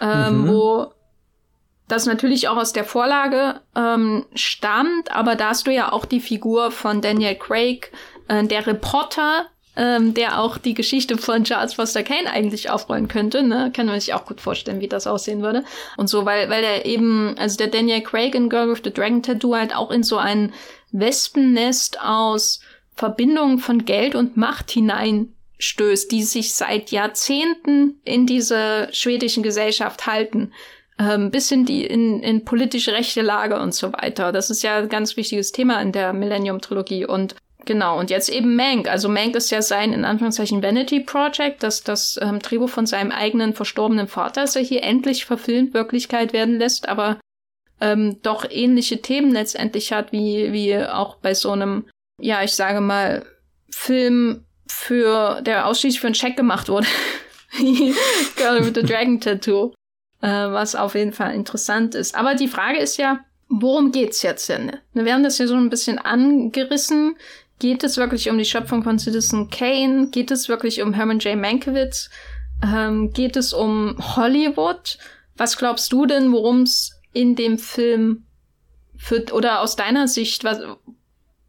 ähm, mhm. wo das natürlich auch aus der Vorlage ähm, stammt, aber da hast du ja auch die Figur von Daniel Craig, äh, der Reporter, ähm, der auch die Geschichte von Charles Foster Kane eigentlich aufrollen könnte. Ne? Kann man sich auch gut vorstellen, wie das aussehen würde. Und so, weil, weil er eben, also der Daniel Craig in Girl with the Dragon Tattoo halt auch in so ein Wespennest aus Verbindungen von Geld und Macht hineinstößt, die sich seit Jahrzehnten in dieser schwedischen Gesellschaft halten. Ähm, bis in die in, in politische rechte Lage und so weiter. Das ist ja ein ganz wichtiges Thema in der Millennium-Trilogie. Und Genau, und jetzt eben Mank. Also Mank ist ja sein, in Anführungszeichen, Vanity Project, das das ähm, Drehbuch von seinem eigenen verstorbenen Vater, das er hier endlich verfilmt Wirklichkeit werden lässt, aber ähm, doch ähnliche Themen letztendlich hat, wie, wie auch bei so einem, ja, ich sage mal, Film für, der ausschließlich für einen Check gemacht wurde. Girl with the Dragon Tattoo. Äh, was auf jeden Fall interessant ist. Aber die Frage ist ja, worum geht's jetzt denn? Wir haben das ja so ein bisschen angerissen Geht es wirklich um die Schöpfung von Citizen Kane? Geht es wirklich um Herman J. Mankiewicz? Ähm, geht es um Hollywood? Was glaubst du denn, worum es in dem Film für, oder aus deiner Sicht, was,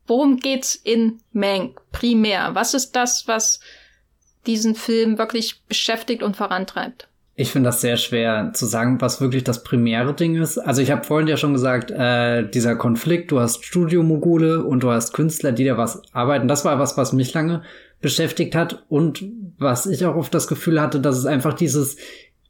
worum geht's in Mank primär? Was ist das, was diesen Film wirklich beschäftigt und vorantreibt? Ich finde das sehr schwer zu sagen, was wirklich das primäre Ding ist. Also ich habe vorhin ja schon gesagt, äh, dieser Konflikt, du hast Studiomogule und du hast Künstler, die da was arbeiten. Das war was, was mich lange beschäftigt hat und was ich auch oft das Gefühl hatte, dass es einfach dieses,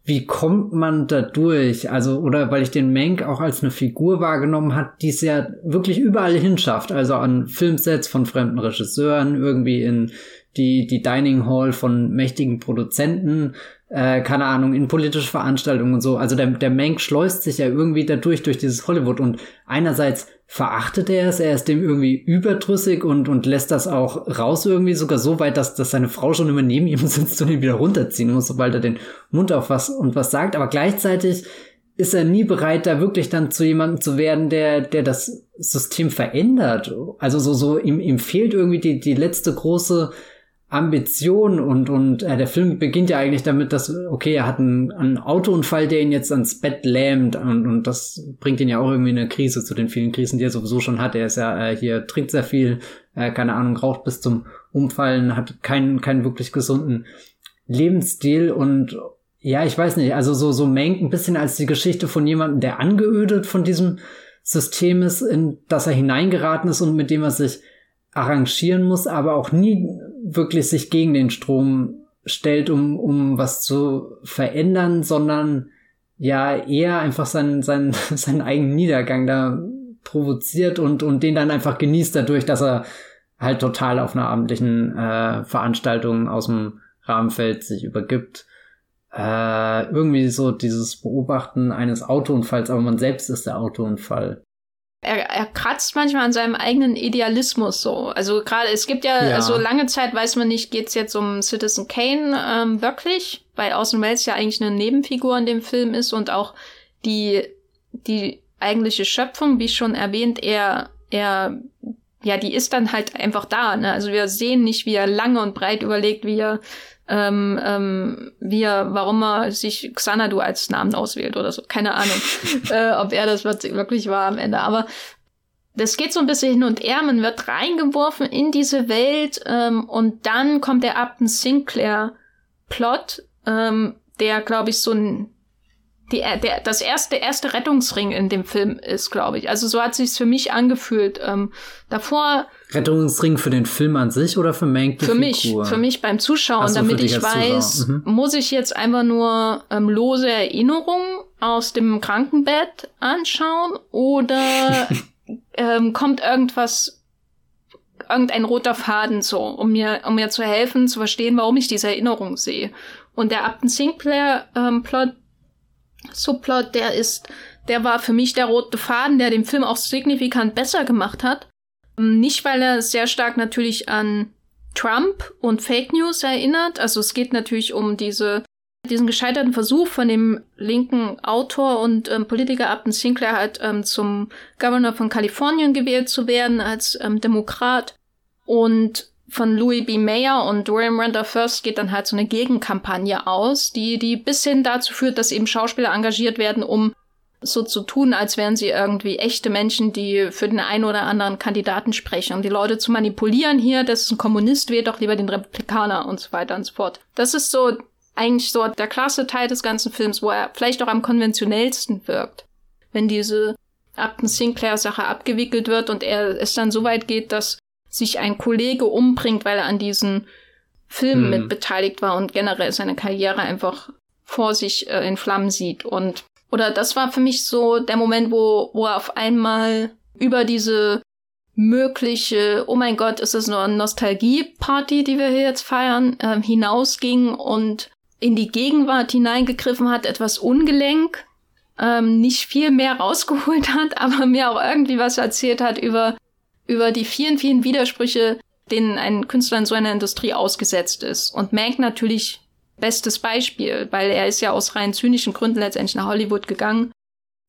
wie kommt man da durch? Also, oder weil ich den Mank auch als eine Figur wahrgenommen hat, die es ja wirklich überall hinschafft. Also an Filmsets von fremden Regisseuren, irgendwie in die, die Dining Hall von mächtigen Produzenten, äh, keine Ahnung, in politische Veranstaltungen und so. Also der, der Mank schleust sich ja irgendwie dadurch, durch dieses Hollywood und einerseits verachtet er es, er ist dem irgendwie überdrüssig und, und lässt das auch raus irgendwie, sogar so weit, dass, dass seine Frau schon immer neben ihm sitzt und ihn wieder runterziehen muss, sobald er den Mund auf was und was sagt. Aber gleichzeitig ist er nie bereit, da wirklich dann zu jemandem zu werden, der, der das System verändert. Also so, so, ihm, ihm fehlt irgendwie die, die letzte große Ambition und und äh, der Film beginnt ja eigentlich damit, dass okay, er hat einen, einen Autounfall, der ihn jetzt ans Bett lähmt und und das bringt ihn ja auch irgendwie in eine Krise zu den vielen Krisen, die er sowieso schon hat. Er ist ja äh, hier trinkt sehr viel, äh, keine Ahnung, raucht bis zum Umfallen, hat keinen keinen wirklich gesunden Lebensstil und ja, ich weiß nicht, also so so Mank ein bisschen als die Geschichte von jemandem, der angeödet von diesem System ist, in das er hineingeraten ist und mit dem er sich arrangieren muss, aber auch nie wirklich sich gegen den Strom stellt, um, um was zu verändern, sondern ja eher einfach seinen, seinen, seinen eigenen Niedergang da provoziert und, und den dann einfach genießt dadurch, dass er halt total auf einer abendlichen äh, Veranstaltung aus dem Rahmenfeld sich übergibt. Äh, irgendwie so dieses Beobachten eines Autounfalls, aber man selbst ist der Autounfall er, er kratzt manchmal an seinem eigenen Idealismus so. Also gerade, es gibt ja, ja. also lange Zeit weiß man nicht, geht's jetzt um Citizen Kane ähm, wirklich, weil Orson Welles ja eigentlich eine Nebenfigur in dem Film ist und auch die, die eigentliche Schöpfung, wie schon erwähnt, er, er, ja, die ist dann halt einfach da. Ne? Also wir sehen nicht, wie er lange und breit überlegt, wie er ähm, ähm, wie er, warum er sich Xanadu als Namen auswählt oder so. Keine Ahnung, äh, ob er das wirklich war am Ende. Aber das geht so ein bisschen hin und her. Man wird reingeworfen in diese Welt ähm, und dann kommt der Upton Sinclair Plot, ähm, der, glaube ich, so ein die, der, das erste, erste Rettungsring in dem Film ist, glaube ich. Also so hat sich's für mich angefühlt. Ähm, davor. Rettungsring für den Film an sich oder für Mank? Für mich, für mich beim Zuschauen, so, damit ich weiß, mhm. muss ich jetzt einfach nur ähm, lose Erinnerungen aus dem Krankenbett anschauen oder ähm, kommt irgendwas, irgendein roter Faden so, um mir, um mir zu helfen, zu verstehen, warum ich diese Erinnerung sehe. Und der Upton Sinclair ähm, Plot Subplot, der ist, der war für mich der rote Faden, der den Film auch signifikant besser gemacht hat. Nicht, weil er sehr stark natürlich an Trump und Fake News erinnert. Also es geht natürlich um diese, diesen gescheiterten Versuch von dem linken Autor und ähm, Politiker Upton Sinclair halt ähm, zum Governor von Kalifornien gewählt zu werden als ähm, Demokrat. Und von Louis B. Mayer und William Randolph First geht dann halt so eine Gegenkampagne aus, die, die bis hin dazu führt, dass eben Schauspieler engagiert werden, um so zu tun, als wären sie irgendwie echte Menschen, die für den einen oder anderen Kandidaten sprechen, um die Leute zu manipulieren hier, das ist ein Kommunist, wählt doch lieber den Republikaner und so weiter und so fort. Das ist so eigentlich so der klasse Teil des ganzen Films, wo er vielleicht auch am konventionellsten wirkt. Wenn diese Upton Sinclair Sache abgewickelt wird und er es dann so weit geht, dass sich ein Kollege umbringt, weil er an diesen Filmen hm. mit beteiligt war und generell seine Karriere einfach vor sich äh, in Flammen sieht. Und oder das war für mich so der Moment, wo, wo er auf einmal über diese mögliche, oh mein Gott, ist es nur eine Nostalgie-Party, die wir hier jetzt feiern, äh, hinausging und in die Gegenwart hineingegriffen hat, etwas ungelenk, ähm, nicht viel mehr rausgeholt hat, aber mir auch irgendwie was erzählt hat über über die vielen, vielen Widersprüche, denen ein Künstler in so einer Industrie ausgesetzt ist. Und Mank natürlich bestes Beispiel, weil er ist ja aus rein zynischen Gründen letztendlich nach Hollywood gegangen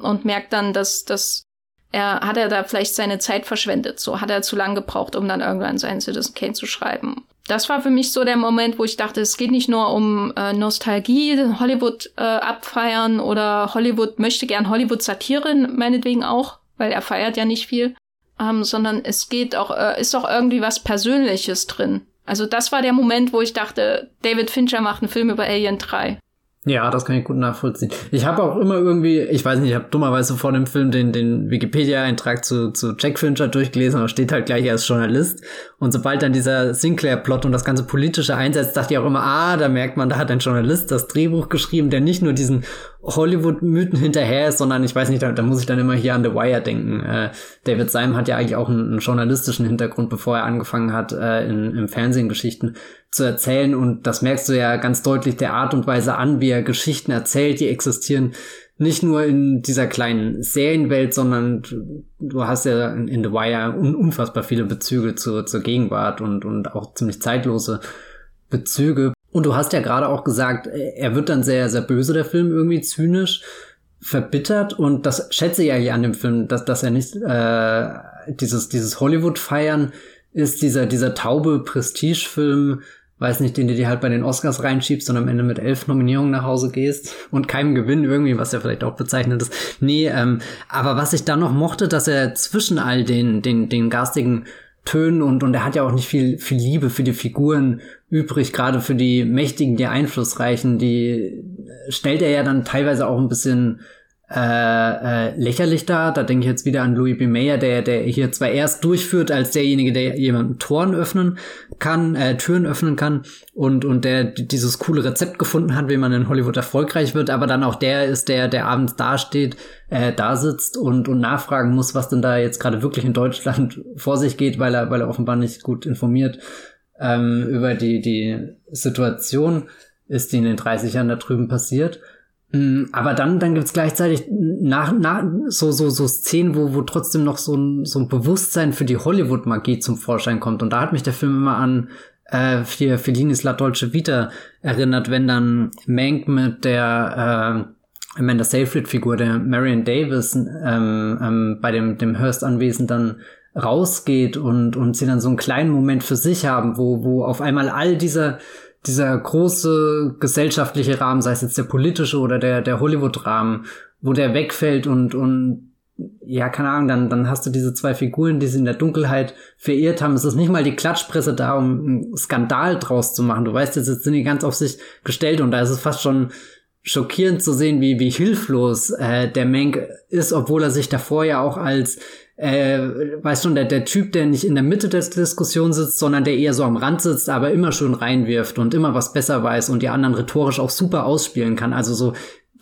und merkt dann, dass, dass er hat er da vielleicht seine Zeit verschwendet, so hat er zu lange gebraucht, um dann irgendwann seinen Citizen Kane zu schreiben. Das war für mich so der Moment, wo ich dachte, es geht nicht nur um äh, Nostalgie, Hollywood äh, abfeiern oder Hollywood möchte gern Hollywood Satiren meinetwegen auch, weil er feiert ja nicht viel, ähm, sondern es geht auch äh, ist auch irgendwie was Persönliches drin. Also das war der Moment, wo ich dachte, David Fincher macht einen Film über Alien 3. Ja, das kann ich gut nachvollziehen. Ich habe auch immer irgendwie, ich weiß nicht, ich habe dummerweise vor dem Film den, den Wikipedia-Eintrag zu, zu Jack Fincher durchgelesen, aber steht halt gleich als Journalist. Und sobald dann dieser Sinclair-Plot und das ganze politische einsetzt, dachte ich auch immer, ah, da merkt man, da hat ein Journalist das Drehbuch geschrieben, der nicht nur diesen Hollywood-Mythen hinterher ist, sondern ich weiß nicht, da, da, muss ich dann immer hier an The Wire denken. Äh, David Syme hat ja eigentlich auch einen, einen journalistischen Hintergrund, bevor er angefangen hat, äh, in, im Fernsehen Geschichten zu erzählen. Und das merkst du ja ganz deutlich der Art und Weise an, wie er Geschichten erzählt, die existieren nicht nur in dieser kleinen Serienwelt, sondern du hast ja in The Wire un unfassbar viele Bezüge zur, zur Gegenwart und, und auch ziemlich zeitlose Bezüge. Und du hast ja gerade auch gesagt, er wird dann sehr, sehr böse, der Film, irgendwie zynisch, verbittert. Und das schätze ich eigentlich an dem Film, dass, dass er nicht äh, dieses, dieses Hollywood-Feiern ist, dieser, dieser taube Prestigefilm, weiß nicht, den du dir halt bei den Oscars reinschiebst und am Ende mit elf Nominierungen nach Hause gehst und keinem Gewinn irgendwie, was ja vielleicht auch bezeichnet ist. Nee, ähm, aber was ich dann noch mochte, dass er zwischen all den, den, den garstigen Tönen und, und er hat ja auch nicht viel, viel Liebe für die Figuren übrig, gerade für die Mächtigen, die Einflussreichen, die stellt er ja dann teilweise auch ein bisschen äh, äh, lächerlich da. Da denke ich jetzt wieder an Louis B. Mayer, der, der hier zwar erst durchführt als derjenige, der jemandem Toren öffnen kann, äh, Türen öffnen kann und, und der dieses coole Rezept gefunden hat, wie man in Hollywood erfolgreich wird, aber dann auch der ist, der, der abends dasteht, äh, da sitzt und, und nachfragen muss, was denn da jetzt gerade wirklich in Deutschland vor sich geht, weil er, weil er offenbar nicht gut informiert ähm, über die, die Situation ist, die in den 30 Jahren da drüben passiert. Mm, aber dann, dann gibt's gleichzeitig nach, nach, so, so, so Szenen, wo, wo trotzdem noch so ein, so ein Bewusstsein für die Hollywood-Magie zum Vorschein kommt. Und da hat mich der Film immer an äh, für Fellinis La Dolce Vita erinnert, wenn dann Mank mit der äh, Amanda Seyfried-Figur, der Marion Davis, ähm, ähm, bei dem, dem Hearst-Anwesen dann rausgeht und, und sie dann so einen kleinen Moment für sich haben, wo, wo auf einmal all diese dieser große gesellschaftliche Rahmen, sei es jetzt der politische oder der, der Hollywood-Rahmen, wo der wegfällt und, und ja, keine Ahnung, dann, dann hast du diese zwei Figuren, die sie in der Dunkelheit verirrt haben. Es ist nicht mal die Klatschpresse da, um einen Skandal draus zu machen. Du weißt, jetzt sind die ganz auf sich gestellt und da ist es fast schon schockierend zu sehen, wie, wie hilflos äh, der Menk ist, obwohl er sich davor ja auch als äh, weißt du, der, der Typ, der nicht in der Mitte der Diskussion sitzt, sondern der eher so am Rand sitzt, aber immer schön reinwirft und immer was besser weiß und die anderen rhetorisch auch super ausspielen kann. Also so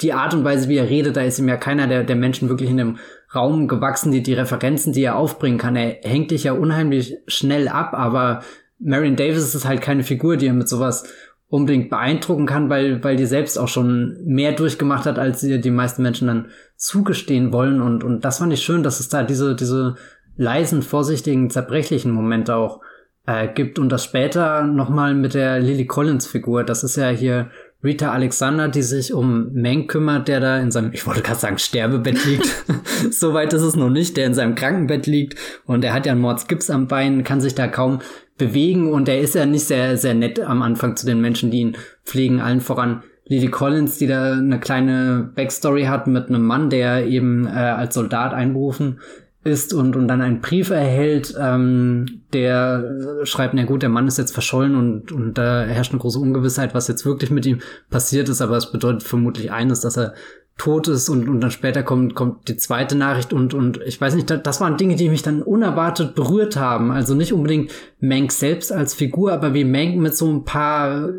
die Art und Weise, wie er redet, da ist ihm ja keiner der, der Menschen wirklich in dem Raum gewachsen, die, die Referenzen, die er aufbringen kann. Er hängt dich ja unheimlich schnell ab, aber Marion Davis ist halt keine Figur, die er mit sowas unbedingt beeindrucken kann, weil, weil die selbst auch schon mehr durchgemacht hat, als sie die meisten Menschen dann zugestehen wollen. Und, und das fand ich schön, dass es da diese, diese leisen, vorsichtigen, zerbrechlichen Momente auch äh, gibt. Und das später nochmal mit der Lily Collins Figur. Das ist ja hier Rita Alexander, die sich um Mank kümmert, der da in seinem, ich wollte gerade sagen, Sterbebett liegt. Soweit ist es noch nicht, der in seinem Krankenbett liegt und er hat ja einen Mordsgips am Bein, kann sich da kaum bewegen und er ist ja nicht sehr, sehr nett am Anfang zu den Menschen, die ihn pflegen, allen voran Lily Collins, die da eine kleine Backstory hat mit einem Mann, der eben äh, als Soldat einberufen ist und, und dann einen Brief erhält, ähm, der schreibt, na gut, der Mann ist jetzt verschollen und, und da herrscht eine große Ungewissheit, was jetzt wirklich mit ihm passiert ist, aber es bedeutet vermutlich eines, dass er tot ist und, und dann später kommt, kommt die zweite Nachricht und, und ich weiß nicht, das waren Dinge, die mich dann unerwartet berührt haben. Also nicht unbedingt Mank selbst als Figur, aber wie Mank mit so ein paar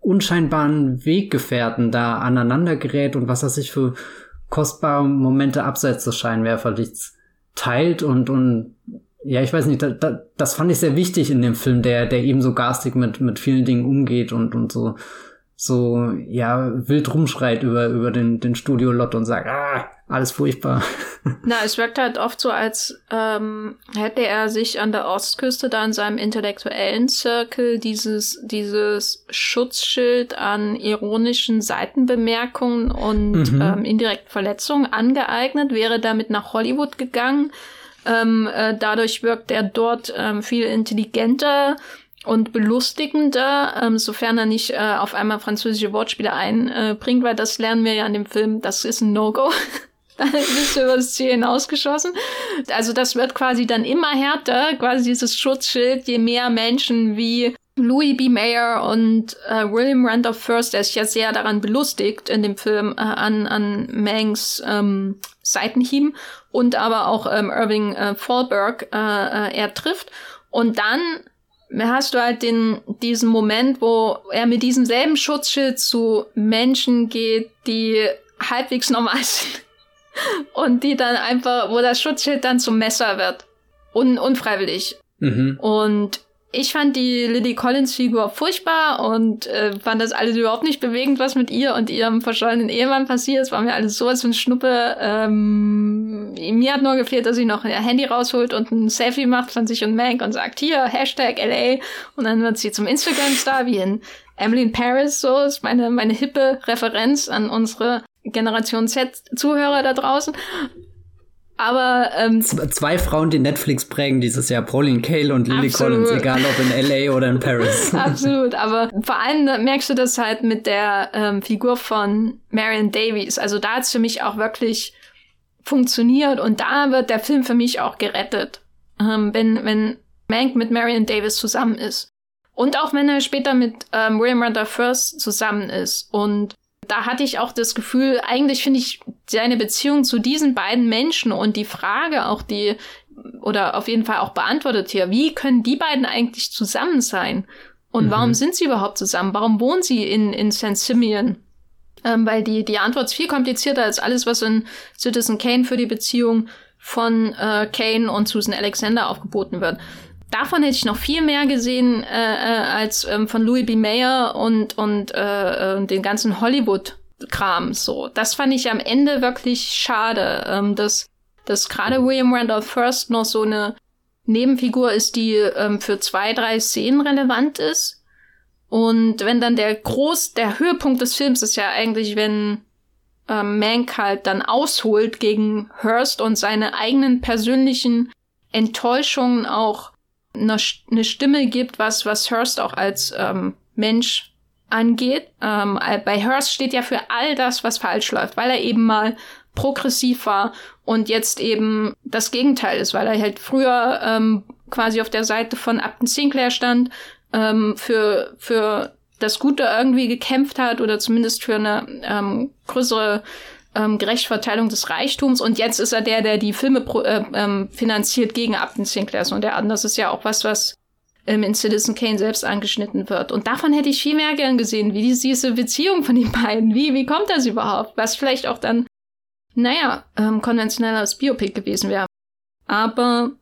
unscheinbaren Weggefährten da aneinander gerät und was er sich für kostbare Momente abseits des Scheinwerferlichts teilt und, und ja, ich weiß nicht, da, da, das fand ich sehr wichtig in dem Film, der, der eben so garstig mit, mit vielen Dingen umgeht und, und so so, ja, wild rumschreit über, über den, den Studio-Lot und sagt, ah, alles furchtbar. Na, es wirkt halt oft so, als ähm, hätte er sich an der Ostküste da in seinem intellektuellen Circle dieses, dieses Schutzschild an ironischen Seitenbemerkungen und mhm. ähm, indirekten Verletzungen angeeignet, wäre damit nach Hollywood gegangen. Ähm, äh, dadurch wirkt er dort ähm, viel intelligenter und belustigender, ähm, sofern er nicht äh, auf einmal französische Wortspiele einbringt, weil das lernen wir ja in dem Film, das ist ein No-Go. da bist du über das Ziel hinausgeschossen. Also das wird quasi dann immer härter, quasi dieses Schutzschild, je mehr Menschen wie Louis B. Mayer und äh, William Randolph First, der sich ja sehr daran belustigt in dem Film äh, an, an Mangs ähm, Seitenhieben und aber auch ähm, Irving äh, Fallberg äh, äh, er trifft. Und dann hast du halt den, diesen Moment, wo er mit diesem selben Schutzschild zu Menschen geht, die halbwegs normal sind. Und die dann einfach, wo das Schutzschild dann zum Messer wird. Un unfreiwillig. Mhm. Und ich fand die Lily Collins-Figur furchtbar und äh, fand das alles überhaupt nicht bewegend, was mit ihr und ihrem verschollenen Ehemann passiert. Es war mir alles sowas von Schnuppe. Ähm, mir hat nur gefehlt, dass sie noch ihr Handy rausholt und ein Selfie macht von sich und Mank und sagt, hier, Hashtag LA. Und dann wird sie zum Instagram-Star, wie in Emily in Paris. So ist meine, meine hippe Referenz an unsere Generation Z-Zuhörer da draußen. Aber ähm, zwei Frauen, die Netflix prägen dieses Jahr, Pauline Kael und Lily absolut. Collins, egal ob in LA oder in Paris. absolut, aber vor allem merkst du das halt mit der ähm, Figur von Marion Davies. Also da hat's für mich auch wirklich funktioniert und da wird der Film für mich auch gerettet, ähm, wenn wenn Mank mit Marion Davis zusammen ist und auch wenn er später mit ähm, William Randolph First zusammen ist und da hatte ich auch das Gefühl, eigentlich finde ich seine Beziehung zu diesen beiden Menschen und die Frage auch, die, oder auf jeden Fall auch beantwortet hier, wie können die beiden eigentlich zusammen sein? Und mhm. warum sind sie überhaupt zusammen? Warum wohnen sie in, in St. Simeon? Ähm, weil die, die Antwort ist viel komplizierter als alles, was in Citizen Kane für die Beziehung von äh, Kane und Susan Alexander aufgeboten wird davon hätte ich noch viel mehr gesehen äh, äh, als ähm, von Louis B. Mayer und und äh, äh, den ganzen Hollywood-Kram. So, das fand ich am Ende wirklich schade, ähm, dass dass gerade William Randolph First noch so eine Nebenfigur ist, die ähm, für zwei drei Szenen relevant ist. Und wenn dann der Groß, der Höhepunkt des Films ist ja eigentlich, wenn ähm, Mank halt dann ausholt gegen Hearst und seine eigenen persönlichen Enttäuschungen auch eine, Stimme gibt, was, was Hearst auch als ähm, Mensch angeht. Ähm, bei Hearst steht ja für all das, was falsch läuft, weil er eben mal progressiv war und jetzt eben das Gegenteil ist, weil er halt früher ähm, quasi auf der Seite von Upton Sinclair stand, ähm, für, für das Gute irgendwie gekämpft hat oder zumindest für eine ähm, größere ähm, gerechte Verteilung des Reichtums und jetzt ist er der, der die Filme pro, äh, ähm, finanziert gegen Upton Sinclair und der andere ist ja auch was, was ähm, in Citizen Kane selbst angeschnitten wird. Und davon hätte ich viel mehr gern gesehen, wie diese, Beziehung von den beiden, wie, wie kommt das überhaupt? Was vielleicht auch dann, naja, ähm, konventioneller als Biopic gewesen wäre. Aber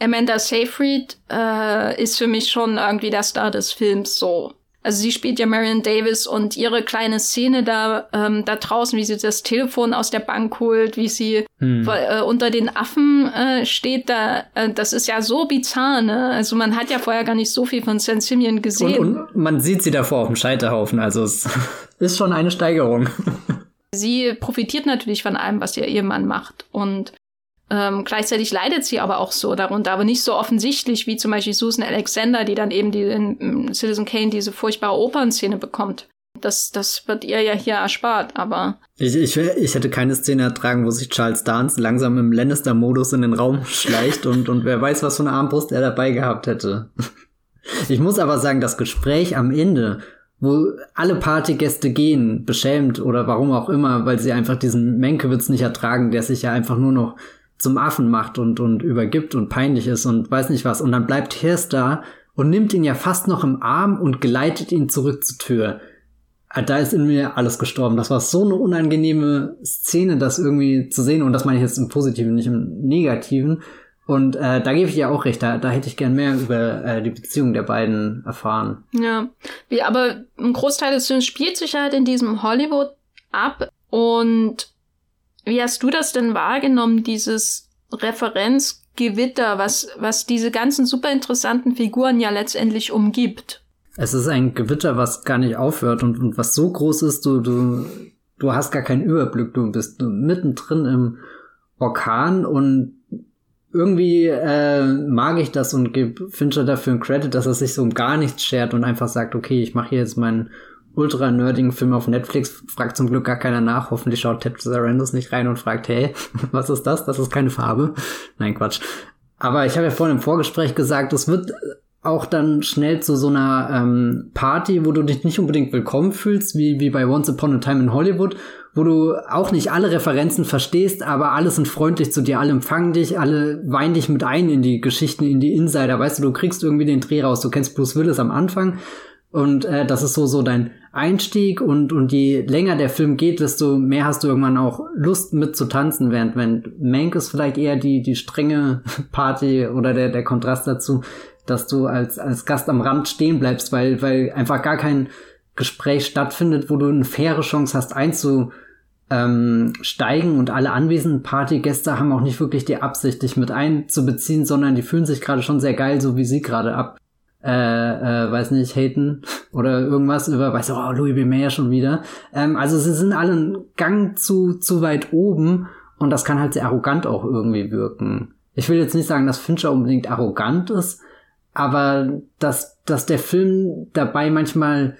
Amanda Seyfried äh, ist für mich schon irgendwie der Star des Films so. Also sie spielt ja Marion Davis und ihre kleine Szene da, ähm, da draußen, wie sie das Telefon aus der Bank holt, wie sie hm. äh, unter den Affen äh, steht, da, äh, das ist ja so bizarr, ne? Also man hat ja vorher gar nicht so viel von St. Simeon gesehen. Und, und man sieht sie davor auf dem Scheiterhaufen, also es ist schon eine Steigerung. sie profitiert natürlich von allem, was ihr Ehemann macht. Und ähm, gleichzeitig leidet sie aber auch so darunter, aber nicht so offensichtlich wie zum Beispiel Susan Alexander, die dann eben die, in Citizen Kane diese furchtbare Opernszene bekommt. Das, das wird ihr ja hier erspart, aber. Ich, ich, ich hätte keine Szene ertragen, wo sich Charles Dance langsam im Lannister-Modus in den Raum schleicht und, und wer weiß, was für eine Armbrust er dabei gehabt hätte. Ich muss aber sagen, das Gespräch am Ende, wo alle Partygäste gehen, beschämt oder warum auch immer, weil sie einfach diesen Menkewitz nicht ertragen, der sich ja einfach nur noch zum Affen macht und, und übergibt und peinlich ist und weiß nicht was. Und dann bleibt Hirst da und nimmt ihn ja fast noch im Arm und geleitet ihn zurück zur Tür. Ah, da ist in mir alles gestorben. Das war so eine unangenehme Szene, das irgendwie zu sehen. Und das meine ich jetzt im Positiven, nicht im Negativen. Und äh, da gebe ich ja auch recht, da, da hätte ich gern mehr über äh, die Beziehung der beiden erfahren. Ja, wie, aber ein Großteil des Films spielt sich halt in diesem Hollywood ab. Und wie hast du das denn wahrgenommen, dieses Referenzgewitter, was, was diese ganzen super interessanten Figuren ja letztendlich umgibt? Es ist ein Gewitter, was gar nicht aufhört und, und was so groß ist, du, du, du hast gar keinen Überblick, du bist mittendrin im Orkan und irgendwie äh, mag ich das und gebe Fincher dafür einen Credit, dass er sich so um gar nichts schert und einfach sagt, okay, ich mache hier jetzt meinen ultra nerdigen Film auf Netflix, fragt zum Glück gar keiner nach, hoffentlich schaut Ted Sarandos nicht rein und fragt, hey, was ist das? Das ist keine Farbe. Nein, Quatsch. Aber ich habe ja vorhin im Vorgespräch gesagt, es wird auch dann schnell zu so einer ähm, Party, wo du dich nicht unbedingt willkommen fühlst, wie, wie bei Once Upon a Time in Hollywood, wo du auch nicht alle Referenzen verstehst, aber alle sind freundlich zu dir, alle empfangen dich, alle weinen dich mit ein in die Geschichten, in die Insider. Weißt du, du kriegst irgendwie den Dreh raus. Du kennst Bruce Willis am Anfang und äh, das ist so so dein Einstieg und und je länger der Film geht, desto mehr hast du irgendwann auch Lust mit zu tanzen, während wenn Mank ist vielleicht eher die die strenge Party oder der der Kontrast dazu dass du als, als Gast am Rand stehen bleibst, weil, weil einfach gar kein Gespräch stattfindet, wo du eine faire Chance hast einzusteigen und alle anwesenden Partygäste haben auch nicht wirklich die Absicht, dich mit einzubeziehen, sondern die fühlen sich gerade schon sehr geil, so wie sie gerade ab. Äh, äh, weiß nicht, haten oder irgendwas über, weiß oh, Louis B. Mayer schon wieder. Ähm, also sie sind alle einen Gang zu, zu weit oben und das kann halt sehr arrogant auch irgendwie wirken. Ich will jetzt nicht sagen, dass Fincher unbedingt arrogant ist, aber dass, dass der Film dabei manchmal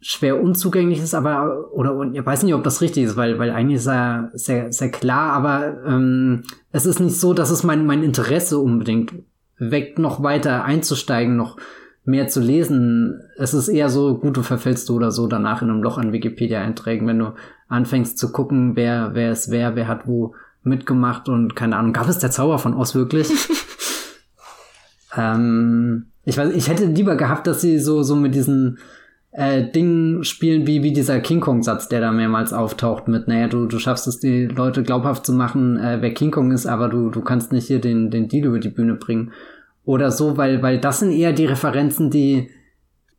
schwer unzugänglich ist, aber oder ich weiß nicht, ob das richtig ist, weil weil eigentlich ist er sehr sehr klar, aber ähm, es ist nicht so, dass es mein mein Interesse unbedingt weckt, noch weiter einzusteigen, noch mehr zu lesen. Es ist eher so, gut, du verfällst du oder so danach in einem Loch an Wikipedia-Einträgen, wenn du anfängst zu gucken, wer wer ist wer, wer hat wo mitgemacht und keine Ahnung, gab es der Zauber von Oz wirklich? Ähm, ich weiß, ich hätte lieber gehabt, dass sie so, so mit diesen äh, Dingen spielen, wie, wie dieser King Kong-Satz, der da mehrmals auftaucht mit, naja, du, du schaffst es, die Leute glaubhaft zu machen, äh, wer King Kong ist, aber du, du kannst nicht hier den, den Deal über die Bühne bringen. Oder so, weil, weil das sind eher die Referenzen, die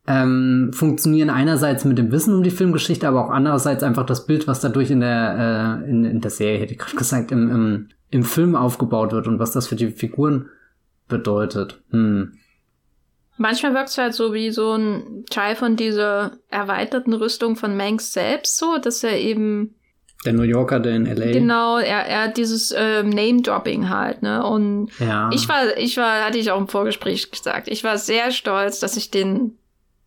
ähm, funktionieren einerseits mit dem Wissen um die Filmgeschichte, aber auch andererseits einfach das Bild, was dadurch in der, äh, in, in der Serie, hätte ich gerade gesagt, im, im, im Film aufgebaut wird und was das für die Figuren bedeutet. Hm. Manchmal wirkt es halt so wie so ein Teil von dieser erweiterten Rüstung von Manx selbst, so, dass er eben. Der New Yorker, der in LA. Genau, er, er hat dieses ähm, Name-Dropping halt, ne? Und ja. ich war, ich war, hatte ich auch im Vorgespräch gesagt, ich war sehr stolz, dass ich den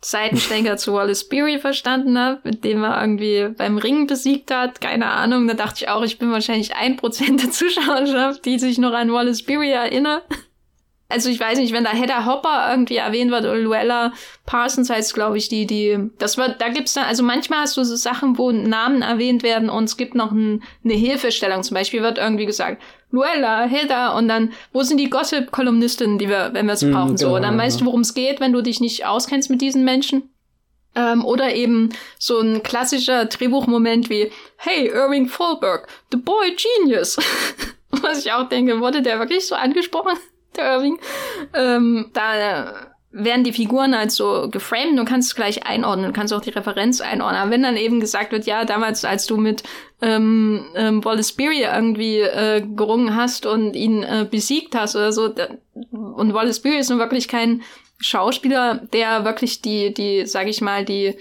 Seitenschlenker zu Wallace Beery verstanden habe, mit dem er irgendwie beim Ringen besiegt hat. Keine Ahnung. Da dachte ich auch, ich bin wahrscheinlich ein Prozent der Zuschauerschaft, die sich noch an Wallace Beery erinnert also ich weiß nicht, wenn da Hedda Hopper irgendwie erwähnt wird oder Luella Parsons heißt, glaube ich, die, die, das wird, da gibt's dann, also manchmal hast du so Sachen, wo Namen erwähnt werden und es gibt noch ein, eine Hilfestellung. Zum Beispiel wird irgendwie gesagt, Luella, Hedda und dann, wo sind die Gossip-Kolumnistinnen, die wir, wenn wir sie hm, brauchen, mm, so. Genau, dann weißt du, worum es geht, wenn du dich nicht auskennst mit diesen Menschen. Ähm, oder eben so ein klassischer Drehbuchmoment wie, hey, Irving Fulberg, the boy genius. Was ich auch denke, wurde der wirklich so angesprochen? Irving. Ähm, da werden die Figuren halt so geframed, du kannst es gleich einordnen, kannst auch die Referenz einordnen. Aber wenn dann eben gesagt wird, ja, damals, als du mit ähm, ähm, Wallace Beery irgendwie äh, gerungen hast und ihn äh, besiegt hast oder so, und Wallace Beery ist nun wirklich kein Schauspieler, der wirklich die, die, sag ich mal, die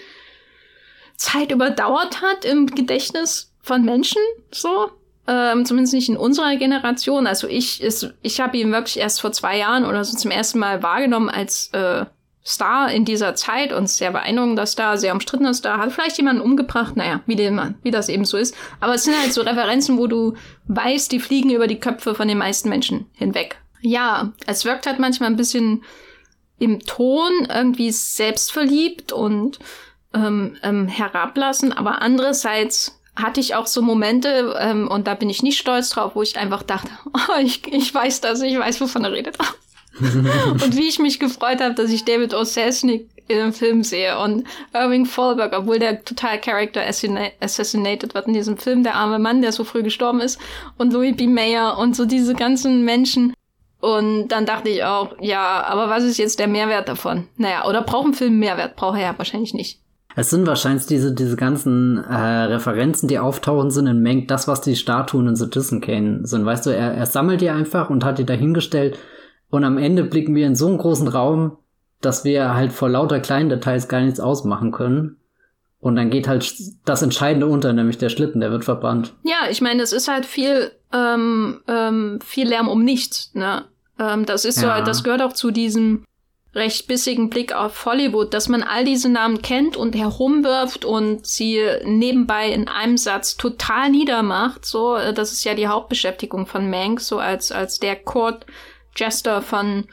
Zeit überdauert hat im Gedächtnis von Menschen, so, ähm, zumindest nicht in unserer Generation. Also ich, ist, ich habe ihn wirklich erst vor zwei Jahren oder so zum ersten Mal wahrgenommen als äh, Star in dieser Zeit und sehr beeindruckender Star, sehr umstrittener Star, hat vielleicht jemanden umgebracht, naja, wie, dem, wie das eben so ist. Aber es sind halt so Referenzen, wo du weißt, die fliegen über die Köpfe von den meisten Menschen hinweg. Ja, es wirkt halt manchmal ein bisschen im Ton irgendwie selbstverliebt und ähm, ähm, herablassen, aber andererseits hatte ich auch so Momente, ähm, und da bin ich nicht stolz drauf, wo ich einfach dachte, oh, ich, ich weiß das, ich weiß, wovon er redet. und wie ich mich gefreut habe, dass ich David O'Sesnick in dem Film sehe und Irving Fallberg, obwohl der total Character assassinated wird in diesem Film, der arme Mann, der so früh gestorben ist, und Louis B. Mayer und so diese ganzen Menschen. Und dann dachte ich auch, ja, aber was ist jetzt der Mehrwert davon? Naja, oder braucht ein Film Mehrwert? Braucht er ja wahrscheinlich nicht. Es sind wahrscheinlich diese, diese ganzen äh, Referenzen, die auftauchen, sind in Mengt das, was die Statuen in Citizen Kane sind. Weißt du, er, er sammelt die einfach und hat die dahingestellt und am Ende blicken wir in so einen großen Raum, dass wir halt vor lauter kleinen Details gar nichts ausmachen können. Und dann geht halt das Entscheidende unter, nämlich der Schlitten, der wird verbrannt. Ja, ich meine, es ist halt viel, ähm, ähm, viel Lärm um nichts, ne? Ähm, das ist ja. so, das gehört auch zu diesem recht bissigen Blick auf Hollywood, dass man all diese Namen kennt und herumwirft und sie nebenbei in einem Satz total niedermacht. So, äh, das ist ja die Hauptbeschäftigung von Mank, so als, als der Court Jester von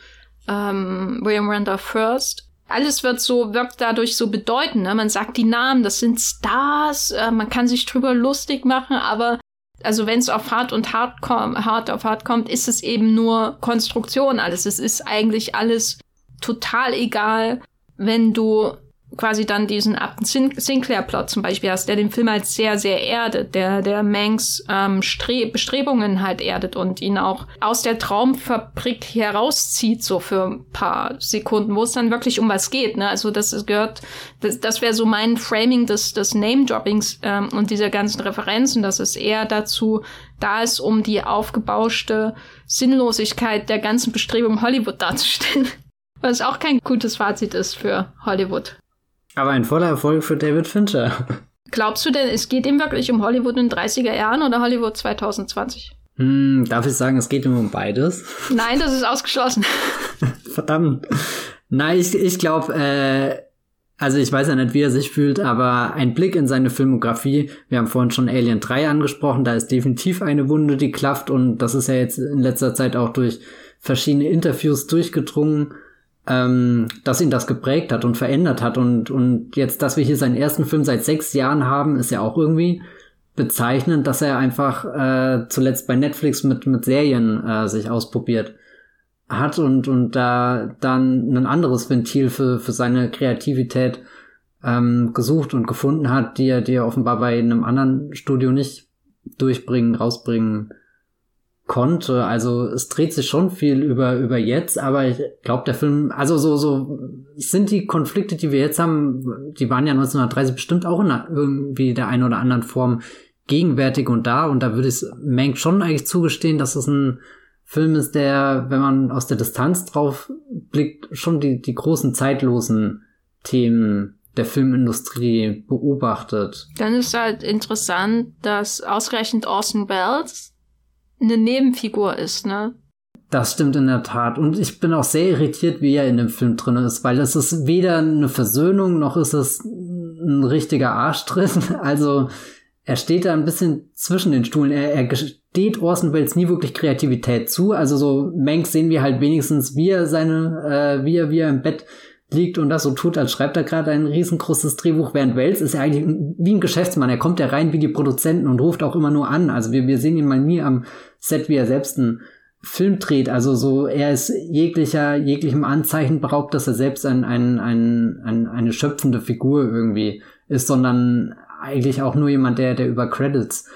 ähm, William Randolph First. Alles wird so, wirkt dadurch so bedeutend. Ne? Man sagt die Namen, das sind Stars, äh, man kann sich drüber lustig machen, aber also wenn es auf hart und hart, kommt, hart auf hart kommt, ist es eben nur Konstruktion alles. Es ist eigentlich alles total egal, wenn du quasi dann diesen Upton Sinclair-Plot zum Beispiel hast, der den Film halt sehr, sehr erdet, der, der Mangs ähm, Bestrebungen halt erdet und ihn auch aus der Traumfabrik herauszieht, so für ein paar Sekunden, wo es dann wirklich um was geht. Ne? Also das gehört, das, das wäre so mein Framing des, des Name-Droppings ähm, und dieser ganzen Referenzen, dass es eher dazu da ist, um die aufgebauschte Sinnlosigkeit der ganzen Bestrebung Hollywood darzustellen. Was auch kein gutes Fazit ist für Hollywood. Aber ein voller Erfolg für David Fincher. Glaubst du denn, es geht ihm wirklich um Hollywood in den 30er Jahren oder Hollywood 2020? Hm, darf ich sagen, es geht ihm um beides? Nein, das ist ausgeschlossen. Verdammt. Nein, ich, ich glaube, äh, also ich weiß ja nicht, wie er sich fühlt, aber ein Blick in seine Filmografie, wir haben vorhin schon Alien 3 angesprochen, da ist definitiv eine Wunde, die klafft und das ist ja jetzt in letzter Zeit auch durch verschiedene Interviews durchgedrungen ähm, dass ihn das geprägt hat und verändert hat. Und, und jetzt, dass wir hier seinen ersten Film seit sechs Jahren haben, ist ja auch irgendwie bezeichnend, dass er einfach äh, zuletzt bei Netflix mit, mit Serien äh, sich ausprobiert hat und, und da dann ein anderes Ventil für, für seine Kreativität ähm, gesucht und gefunden hat, die er, die er offenbar bei einem anderen Studio nicht durchbringen, rausbringen konnte. Also es dreht sich schon viel über, über jetzt, aber ich glaube, der Film, also so, so sind die Konflikte, die wir jetzt haben, die waren ja 1930 bestimmt auch in irgendwie der einen oder anderen Form gegenwärtig und da. Und da würde ich Mank schon eigentlich zugestehen, dass es ein Film ist, der, wenn man aus der Distanz drauf blickt, schon die, die großen zeitlosen Themen der Filmindustrie beobachtet. Dann ist halt interessant, dass ausgerechnet Orson Welles eine Nebenfigur ist, ne? Das stimmt in der Tat. Und ich bin auch sehr irritiert, wie er in dem Film drin ist, weil es ist weder eine Versöhnung, noch ist es ein richtiger Arschtritt. Also er steht da ein bisschen zwischen den Stuhlen. Er, er gesteht Orson Welles nie wirklich Kreativität zu. Also so Manx sehen wir halt wenigstens, wie er seine, äh, wie er, wie er im Bett liegt und das so tut, als schreibt er gerade ein riesengroßes Drehbuch, während Wells ist ja eigentlich wie ein Geschäftsmann. Er kommt ja rein wie die Produzenten und ruft auch immer nur an. Also wir, wir sehen ihn mal nie am Set, wie er selbst einen Film dreht. Also so, er ist jeglicher, jeglichem Anzeichen beraubt, dass er selbst ein, ein, ein, ein, eine schöpfende Figur irgendwie ist, sondern eigentlich auch nur jemand, der, der über Credits